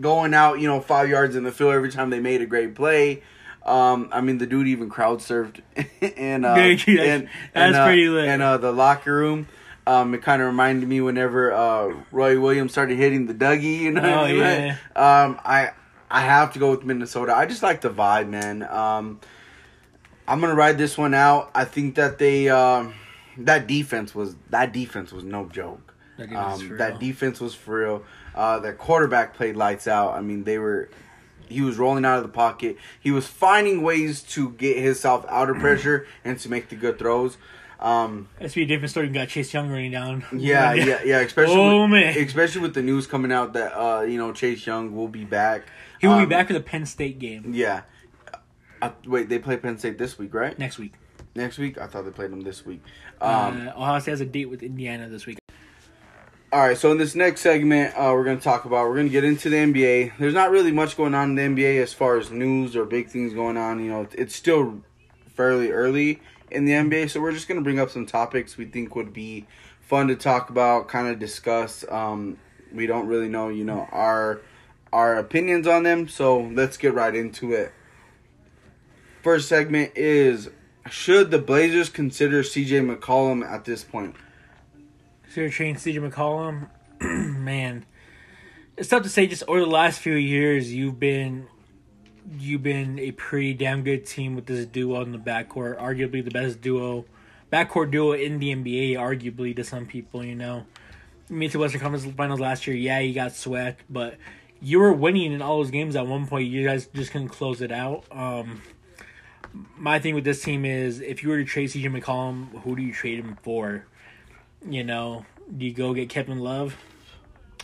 going out, you know, five yards in the field every time they made a great play. Um, I mean, the dude even crowd surfed and uh, that's- and, that's uh, pretty lit. And uh, the locker room. Um, it kind of reminded me whenever uh, Roy Williams started hitting the Dougie. You know, Oh, I mean? yeah. Um, I I have to go with Minnesota. I just like the vibe, man. Um, I'm gonna ride this one out. I think that they um, that defense was that defense was no joke. That defense Um, that defense was for real. Uh, their quarterback played lights out. I mean, they were. He was rolling out of the pocket. He was finding ways to get himself out of pressure and to make the good throws. Um, That's be a different story. You got Chase Young running down. yeah, yeah, yeah. Especially, Oh, with, man. especially with the news coming out that uh, you know Chase Young will be back. He will Um, be back for the Penn State game Yeah. Uh, wait, they play Penn State this week, right? next week. Next week? I thought they played them this week. Um, uh, Ohio State has a date with Indiana this week. All right, so in this next segment, uh, we're going to talk about, we're going to get into the NBA. There's not really much going on in the NBA as far as news or big things going on. You know, it's still fairly early in the NBA, so we're just going to bring up some topics we think would be fun to talk about, kind of discuss. Um, we don't really know, you know, our our opinions on them, so let's get right into it. First segment is should the Blazers consider CJ McCollum at this point? So trading CJ McCollum, man. It's tough to say. Just over the last few years, you've been you've been a pretty damn good team with this duo in the backcourt. Arguably the best duo, backcourt duo in the NBA. Arguably to some people, you know. Made to Western Conference Finals last year. Yeah, you got swept, but you were winning in all those games at one point. You guys just couldn't close it out. Um, my thing with this team is if you were to trade CJ McCollum, who do you trade him for? You know, do you go get Kevin Love?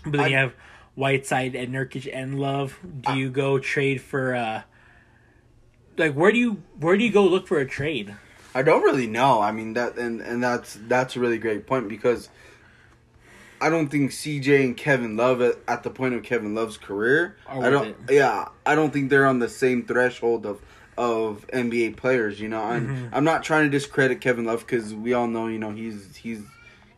But then I- you have Whiteside and Nurkic and Love. Do you go trade for uh like where do you where do you go look for a trade? I don't really know. I mean that and and that's that's a really great point because I don't think CJ and Kevin Love at, at the point of Kevin Love's career. I don't. Yeah, I don't think they're on the same threshold of of NBA players. You know, I'm Mm-hmm. I'm not trying to discredit Kevin Love because we all know you know he's he's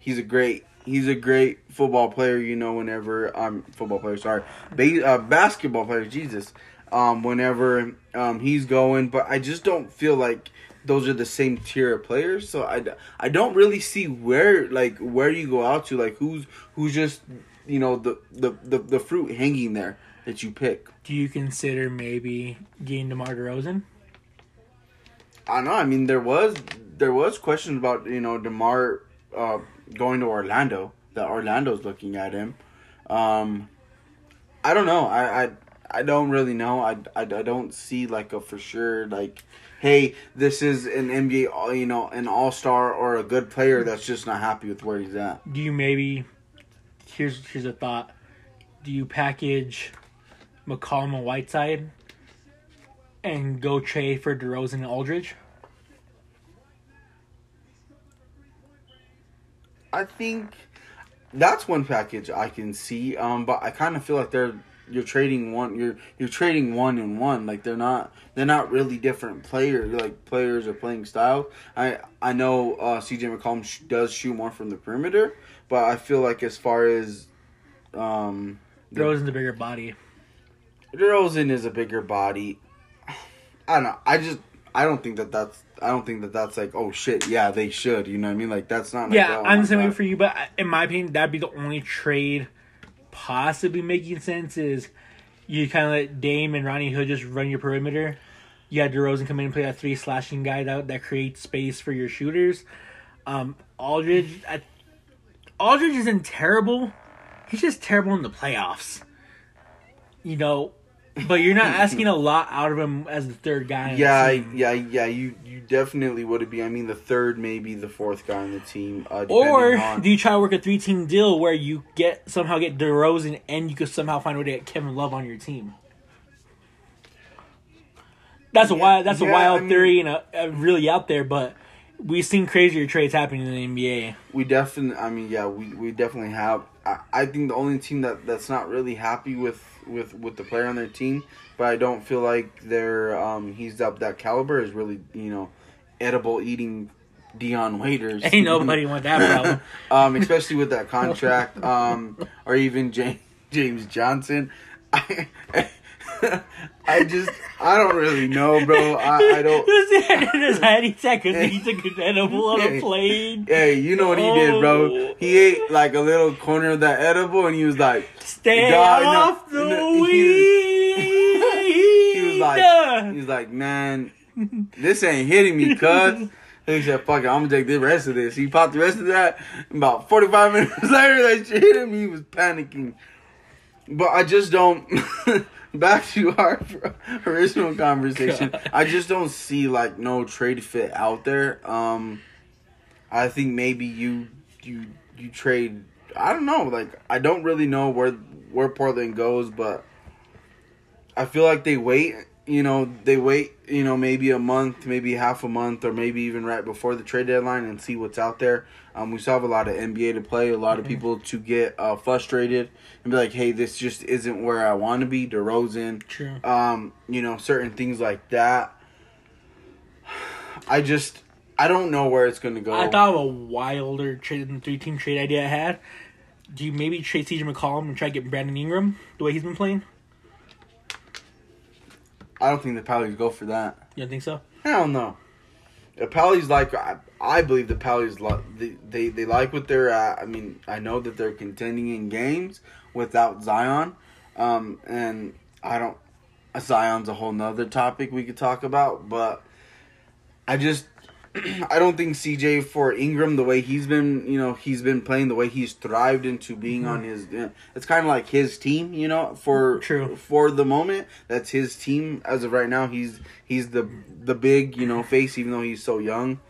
he's a great he's a great football player. You know, whenever um football player, sorry, ba- uh, basketball player. Jesus, um, whenever um he's going, but I just don't feel like those are the same tier of players. So I, I don't really see where like where you go out to like who's who's just you know the the the, the fruit hanging there that you pick. Do you consider maybe getting DeMar DeRozan? I know. I mean, there was there was questions about you know Demar uh, going to Orlando. That Orlando's looking at him. Um, I don't know. I, I I don't really know. I, I, don't see like a for sure like, hey, this is an NBA you know an all star or a good player that's just not happy with where he's at. Do you maybe? Here's here's a thought. Do you package McCollum and Whiteside and go trade for DeRozan and Aldridge? I think that's one package I can see. Um, but I kind of feel like they're you're trading one you're you're trading one and one like they're not they're not really different players like players or playing styles. I I know uh, CJ McCollum sh- does shoot more from the perimeter, but I feel like as far as um, the, DeRozan's a bigger body. DeRozan is a bigger body. I don't know. I just I don't think that that's I don't think that that's like oh shit yeah they should you know what I mean like that's not like, Yeah, oh I'm the same way for you, but in my opinion, that'd be the only trade possibly making sense is you kind of let Dame and Rodney Hood just run your perimeter. You had DeRozan come in and play that three slashing guy that, that creates space for your shooters. Um, Aldridge, I, Aldridge isn't terrible. He's just terrible in the playoffs. You know, but you're not asking a lot out of him as the third guy. Yeah, yeah, yeah. You you definitely would be. I mean, the third, maybe the fourth guy on the team. Uh, Or on- do you try to work a three team deal where you get somehow get DeRozan and you could somehow find a way to get Kevin Love on your team? That's a wild. That's yeah, a wild I mean- theory and a, a really out there, but we've seen crazier trades happening in the NBA. we definitely. I mean, yeah, we, we definitely have. I, I think the only team that that's not really happy with with with the player on their team, but I don't feel like they're um he's up that caliber is really you know edible eating Dion Waiters. Ain't nobody want that problem. um, especially with that contract, um, or even James James Johnson. I, I just I don't really know, bro. I, I don't. His head in his head, he because he took an edible on a plane. Hey, you know what he did, Oh. bro? He oh. ate like a little corner of that edible, and he was like, Stay Dog, no, off the no, weed. he was like, he was like, man, this ain't hitting me, cuz. He said, fuck it, I'm gonna take the rest of this. He popped the rest of that. About 45 minutes later, that shit hit him. He was panicking. But I just don't. Back to our original conversation. God. I just don't see like no trade fit out there. Um, I think maybe you you you trade. I don't know. Like I don't really know where where Portland goes, but I feel like they wait. You know, they wait. You know, maybe a month, maybe half a month, or maybe even right before the trade deadline, and see what's out there. Um, we still have a lot of NBA to play, a lot of people to get uh, frustrated and be like, "Hey, this just isn't where I want to be." DeRozan, True. um, you know, certain things like that. I just, I don't know where it's gonna go. I thought of a wilder trade than three team trade idea I had. Do you maybe trade CJ McCollum and try to get Brandon Ingram the way he's been playing? I don't think the Pelicans go for that. You don't think so? Hell no. The Pallies like I, I believe the Pallies like they, they they like what they're at. I mean, I know that they're contending in games without Zion, um, and I don't. Zion's a whole nother topic we could talk about, but I just I don't think CJ for Ingram the way he's been you know he's been playing the way he's thrived into being on mm-hmm. his uh, it's kind of like his team you know for True. for the moment that's his team as of right now he's he's the the big you know mm-hmm. face even though he's so young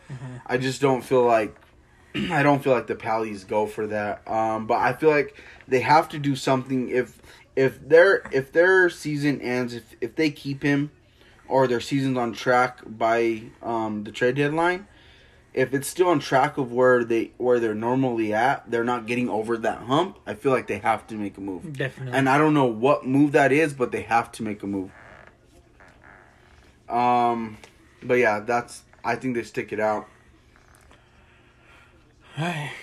I just don't feel like I don't feel like the Pallies go for that um but I feel like they have to do something if if their if their season ends if if they keep him or their season's on track by um, the trade deadline, if it's still on track of where they where they're normally at, they're not getting over that hump. I feel like they have to make a move, Definitely. and I don't know what move that is, but they have to make a move. Um, but yeah, that's I think they stick it out.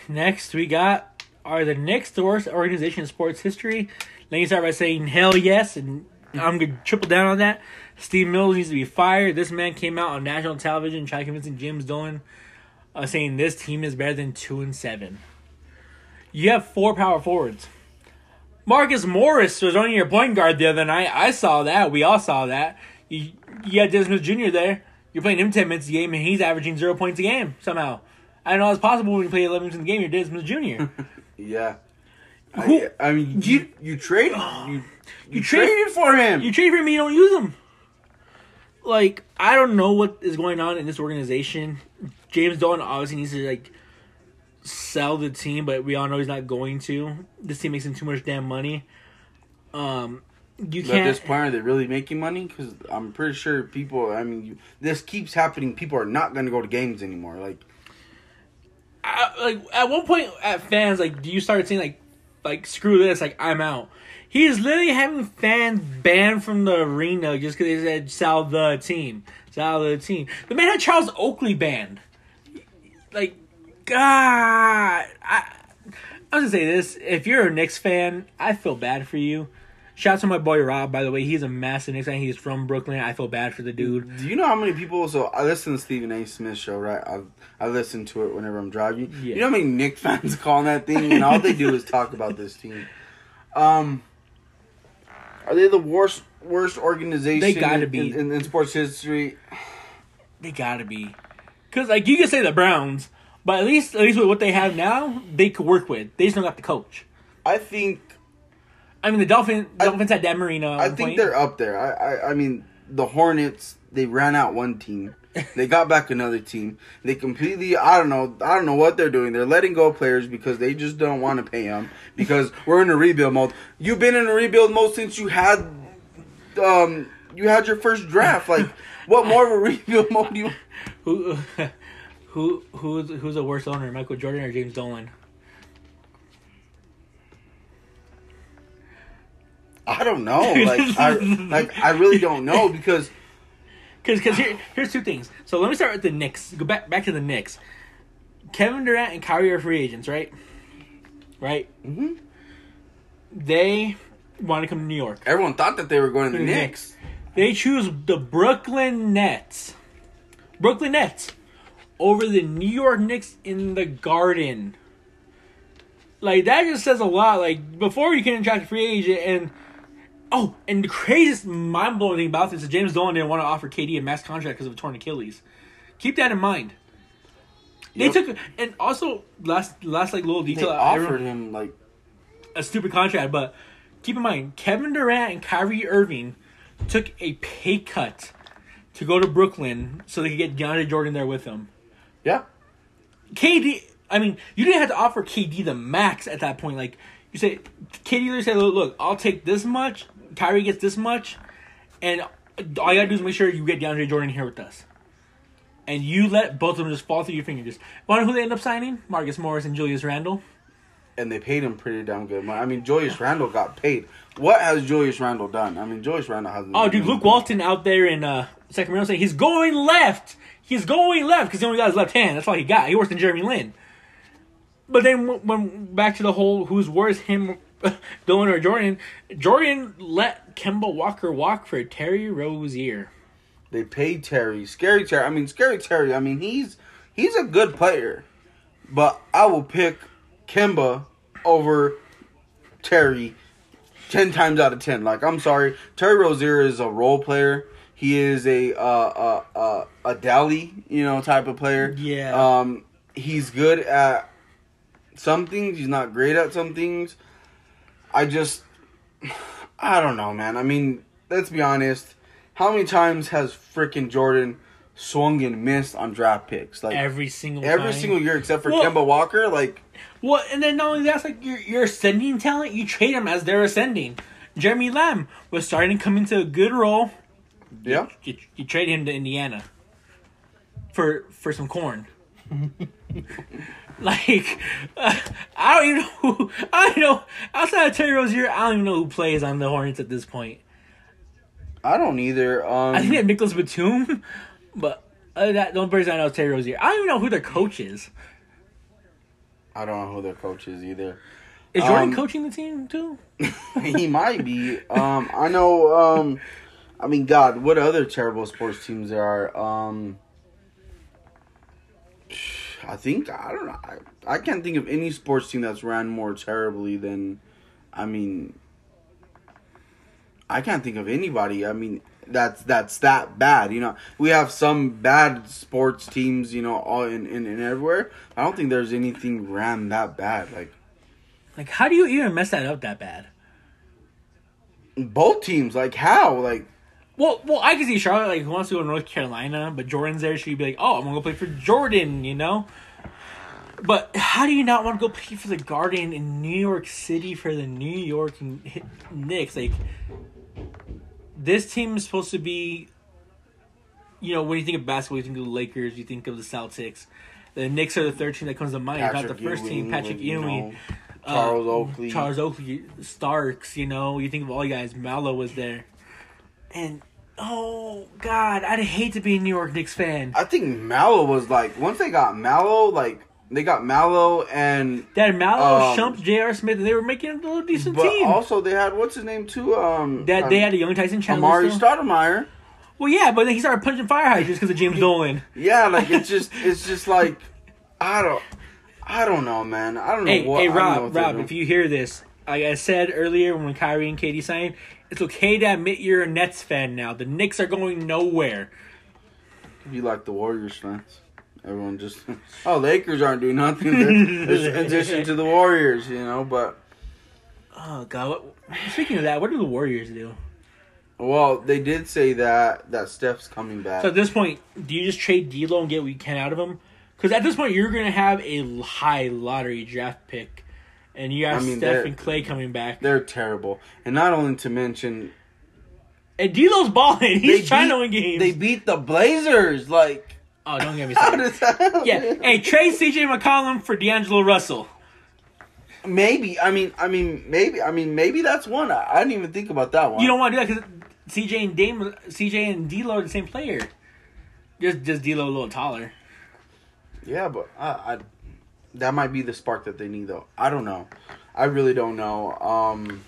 Next, we got are the Knicks the worst organization in sports history? Let me start by saying hell yes, and I'm gonna triple down on that. Steve Mills needs to be fired. This man came out on national television trying to convince James Dolan, uh, saying this team is better than two and seven. You have four power forwards. Marcus Morris was only your point guard the other night. I saw that. We all saw that. You, you had Dennis Smith Jr. there. You're playing him 10 minutes a game, and he's averaging zero points a game somehow. I don't know how it's possible when you play 11 minutes in the game, you're Dennis Smith Jr. Yeah. Who- I, I mean, you you- you traded you you, trade- traded for him. You trade for him, you don't use him. Like, I don't know what is going on in this organization. James Dolan obviously needs to, like, sell the team, but we all know he's not going to. This team makes him too much damn money. Um, you But at this can't. point, are they really making money? Because I'm pretty sure people. I mean, you, this keeps happening. People are not going to go to games anymore. Like, I, like at one point at fans like do you start saying like like screw this like I'm out. He is literally having fans banned from the arena just because they said sell the team, sell the team. The man had Charles Oakley banned. Like, God, I I was gonna say this: if you're a Knicks fan, I feel bad for you. Shout out to my boy Rob, by the way. He's a massive Knicks fan. He's from Brooklyn. I feel bad for the dude. do you know how many people? So I listen to Stephen A. Smith show, right? I I listen to it whenever I'm driving. Yeah. You know how many Knicks fans call that thing, and all they do is talk about this team. Um, are they the worst worst organization? They gotta in- be. in, in sports history. They gotta be, cause like you can say the Browns, but at least at least with what they have now, they could work with. They just don't got the coach. I think I mean, the Dolphins I- Dolphins had Dan Marino. I think point. they're up there. I, I I mean the Hornets. They ran out one team. They got back another team. They completely. I don't know. I don't know what they're doing. They're letting go of players because they just don't want to pay them because we're in a rebuild mode. You've been in a rebuild mode since you had, um, you had your first draft. Like, what more of a rebuild mode do you? who who who's who's a worse owner, Michael Jordan or James Dolan? I don't know. Like, I like I really don't know because Because because here, here's two things. So let me start with the Knicks. Go back back to the Knicks. Kevin Durant and Kyrie are free agents, right? Right. Mhm. They want to come to New York. everyone thought that they were going to the The Knicks. They choose the Brooklyn Nets. Brooklyn Nets over the New York Knicks in the Garden. Like that just says a lot. Like before you can attract a free agent and oh, and the craziest mind blowing thing about this is James Dolan didn't want to offer KD a max contract because of a torn Achilles. Keep that in mind. They Yep. took and also last last like little They detail. I remember- offered him like a stupid contract, but keep in mind, Kevin Durant and Kyrie Irving took a pay cut to go to Brooklyn so they could get DeAndre Jordan there with them. yeah. KD, I mean, you didn't have to offer KD the max at that point. Like you say, KD literally said, "Look, look, I'll take this much. Kyrie gets this much, and all you gotta do is make sure you get DeAndre Jordan here with us." And you let both of them just fall through your fingers. Know who they end up signing? Marcus Morris and Julius Randle. and they paid him pretty damn good money. I mean, Julius Randle got paid. What has Julius Randle done? I mean, Julius Randle hasn't. Oh, dude, Luke. Walton out there in uh, Sacramento saying he's going left. He's going left because he only got his left hand. That's all he got. He worse than Jeremy Lin. But then when back to the whole who's worse, him, Dolan or Jordan. Jordan let Kemba Walker walk for Terry Rozier. They paid Terry, scary Terry. I mean, scary Terry. I mean, he's he's a good player, but I will pick Kemba over Terry ten times out of ten. Like, I'm sorry, Terry Rozier is a role player. He is a uh, uh, uh, a dally, you know, type of player. Yeah. Um, he's good at some things. He's not great at some things. I just, I don't know, man. I mean, let's be honest. How many times has freaking Jordan swung and missed on draft picks? Like every, Every single time. Every single year, except for Well- Kemba Walker. Like, Well, and then not only that's like your your ascending talent, you trade them as they're ascending. Jeremy Lamb was starting to come into a good role. yeah, you, you trade him to Indiana for for some corn. like uh, I don't even know who I don't know outside of Terry Rozier. I don't even know who plays on the Hornets at this point. I don't either. Um, I think have Nicholas Batum, but other than that the only person I know is Terry Rozier. I don't even know who their coach is. I don't know who their coach is either. Is Jordan Um, coaching the team too? he might be. Um, I know. Um, I mean, God, what other terrible sports teams there are? Um, I think I don't know. I, I can't think of any sports team that's ran more terribly than. I mean, I can't think of anybody. I mean, that's that's that bad. You know, we have some bad sports teams. You know, all in in, in everywhere. I don't think there's anything ran that bad. Like Like, how do you even mess that up that bad? both teams. Like how? Like Well, well, I can see Charlotte like who wants to go to North Carolina, but Jordan's there. She'd be like, "Oh, I'm gonna go play for Jordan," you know. But how do you not want to go play for the Garden in New York City for the New York Knicks? Like, this team is supposed to be, you know, when you think of basketball, you think of the Lakers, you think of the Celtics. The Knicks are the third team that comes to mind. not the first team. Ewing, Patrick you know, Ewing, uh, Charles Oakley. Charles Oakley, Starks. You know, you think of all you guys. Melo was there, and oh god, I'd hate to be a New York Knicks fan. I think Melo was like once they got Melo, like they got Melo and They had Melo, Um, Shumps, J.R. Smith, and they were making a little decent but team. also they had what's his name too? Um, that they um, had a young Tyson Chandler. Amar'e still. Stoudemire. well, yeah, but then he started punching fire hydrants because of James Dolan. Yeah, like it's just it's just like I don't I don't know, man. I don't know Hey, what. hey, I don't know Rob, Rob, if you hear this, like I said earlier when Kyrie and KD signed, it's okay to admit you're a Nets fan now. The Knicks are going nowhere. you like the Warriors fans. Everyone just oh Lakers aren't doing nothing in addition to the Warriors, you know. But Oh god. What, speaking of that, what do the Warriors do? well, they did say that that Steph's coming back. So at this point, do you just trade D'Lo and get what you can out of him? Because at this point, you're gonna have a high lottery draft pick, and you have I mean, Steph and Clay coming back. They're terrible, and not only to mention And D'Lo's balling. He's they trying beat, to win games. They beat the Blazers. Like oh, don't get me how started. does that? yeah. Hey, trade CJ McCollum for D'Angelo Russell. Maybe. I mean. I mean. Maybe. I mean. Maybe that's one. I, I didn't even think about that one. You don't want to do that because CJ and Dame, CJ and D'Lo are the same player. Just just D'Lo a little taller. Yeah, but I, I. That might be the spark that they need, though. I don't know. I really don't know. Um,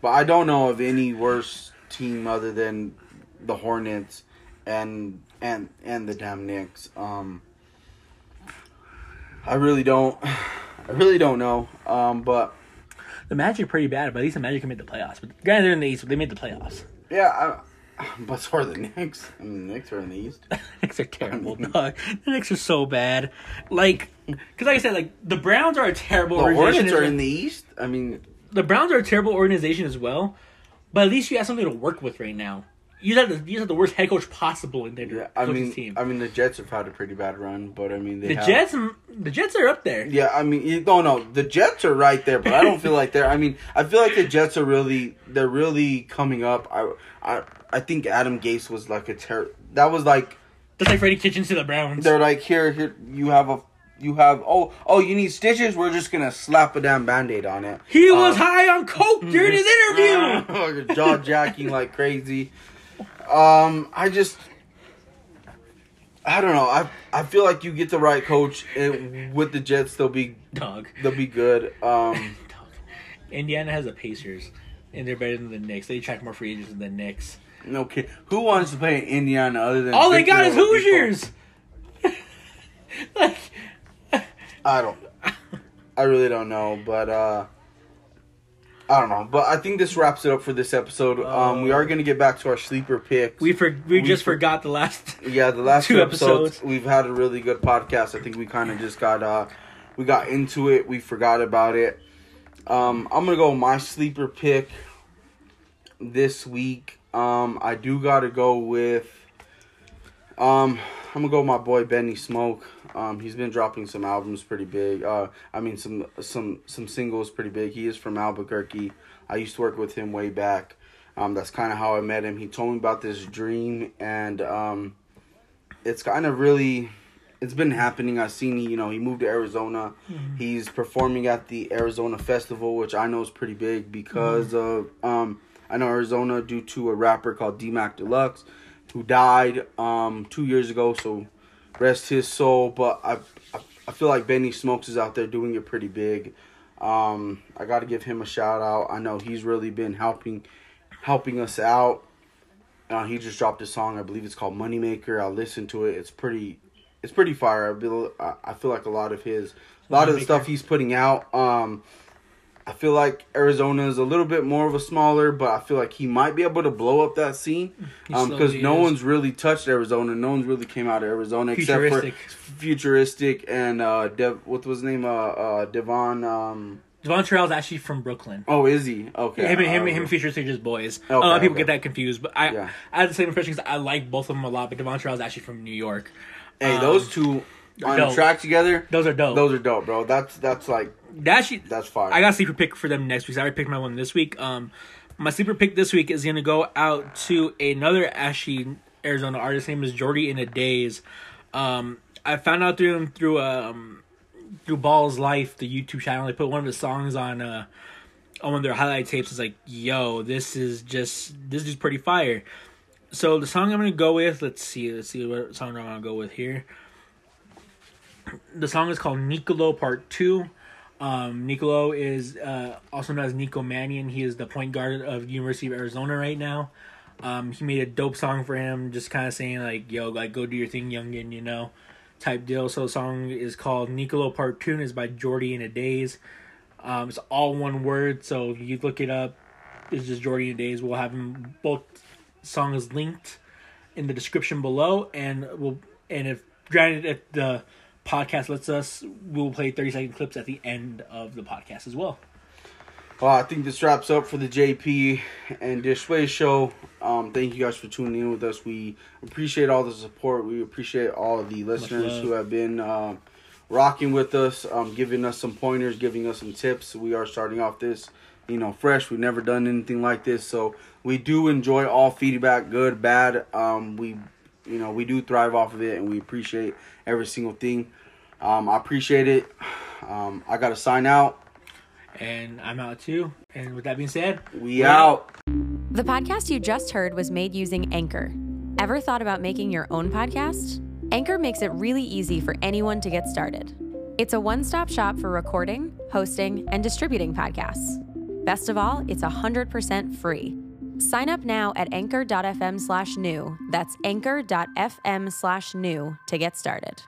but I don't know of any worse team other than the Hornets and and and the damn Knicks. Um, I really don't. I really don't know. Um, but The Magic are pretty bad, but at least the Magic can make the playoffs. But granted, they're in the East, but they made the playoffs. yeah, I, but so are the Knicks. I mean, the Knicks are in the East. the Knicks are terrible, dog. The Knicks are so bad. Like, because like I said, like the Browns are a terrible The organization. Hornets are in the East. I mean, the Browns are a terrible organization as well. But at least you have something to work with right now. You have the, you have the worst head coach possible in their yeah, I mean, team. I mean, the Jets have had a pretty bad run, but I mean, they the have, Jets, the Jets are up there. Yeah, I mean, you don't know. The Jets are right there, but I don't feel like they're. I mean, I feel like the Jets are really, they're really coming up. I, I, I think Adam Gase was like a ter. That was like Just like Freddie Kitchens to the Browns. they're like here, here. You have a, you have. Oh, oh, you need stitches. We're just gonna slap a damn band-aid on it. He was Um, high on coke during his interview. jaw jacking like crazy. Um, I just, I don't know. I I feel like you get the right coach and with the Jets, they'll be Dog. they'll be good. Um, Dog. Indiana has the Pacers, and they're better than the Knicks. They attract more free agents than the Knicks. no kid. Who wants to play in Indiana other than All they got is Hoosiers. like, I don't. I really don't know, but uh, I don't know. But I think this wraps it up for this episode. Um, we are gonna get back to our sleeper picks. we for, we, We just for- forgot the last. Yeah, the last Two two, episodes, episodes. we've had a really good podcast. I think we kind of just got uh we got into it. We forgot about it. Um, I'm gonna go my sleeper pick this week. Um, I do gotta go with um I'm gonna go with my boy Benny Smoke. Um, he's been dropping some albums pretty big. Uh, I mean some some some singles pretty big. He is from Albuquerque. I used to work with him way back. Um, that's kind of how I met him. He told me about this dream, and um, it's kind of really, it's been happening. I've seen, you know, he moved to Arizona. He's performing at the Arizona Festival, which I know is pretty big because of, um, I know Arizona due to a rapper called D-Mac Deluxe who died um, two years ago. So rest his soul. But I, I, I feel like Benny Smokes is out there doing it pretty big. Um, I got to give him a shout out. I know he's really been helping helping us out. Uh, he just dropped a song. I believe it's called Moneymaker. I listened to it. It's pretty it's pretty fire. I feel, I feel like a lot of his a lot of the stuff he's putting out. Um, I feel like Arizona is a little bit more of a smaller, but I feel like he might be able to blow up that scene because um, no is. one's really touched Arizona. No one's really came out of Arizona except for futuristic and uh, Dev. What was his name? Uh, uh, Devon. Um, Devvon Terrell's actually from Brooklyn. Oh, is he? Okay. Him, him, him, and Futuristic just boys. Okay, a lot of people okay. get that confused, but I, yeah. I had the same impression because I like both of them a lot. But Devvon Terrell's actually from New York. Hey, um, those two on dope. track together. Those are dope. Those are dope, bro. That's that's like that's that's fire. I got a sleeper pick for them next week. I already picked my one this week. Um, my sleeper pick this week is gonna go out to another Ashy Arizona artist. His name is Jordy in a Daze. Um, I found out through him through um through Ballislife, the YouTube channel. They put one of his songs on uh on one of their highlight tapes. It's like, yo, this is just this is pretty fire. So the song I'm gonna go with, let's see, let's see what song I'm gonna go with here. The song is called Nicolo Part Two. Um, Nicolo is uh, also known as Nico Mannion. He is the point guard of University of Arizona right now. Um, he made a dope song for him, just kind of saying like, "Yo, like go do your thing, youngin," you know, type deal. So the song is called Nicolo Part Two, is by Jordy in a Days. Um, it's all one word, so you look it up, it's just Jordy in a Days. We'll have them both songs linked in the description below, and we'll and if granted if the podcast lets us, we'll play 30 second clips at the end of the podcast as well. Well, I think this wraps up for the JP and Dishway show. Um, thank you guys for tuning in with us. We appreciate all the support. We appreciate all of the listeners who have been uh, rocking with us, um, giving us some pointers, giving us some tips. We are starting off this, you know, fresh. We've never done anything like this, so we do enjoy all feedback, good, bad. Um, we, you know, we do thrive off of it, and we appreciate every single thing. Um, I appreciate it. Um, I got to sign out. And I'm out too. And with that being said, we out. The podcast you just heard was made using Anchor. Ever thought about making your own podcast? Anchor makes it really easy for anyone to get started. It's a one stop shop for recording, hosting, and distributing podcasts. Best of all, it's 100% free. Sign up now at anchor.fm slash new. That's anchor.fm slash new to get started.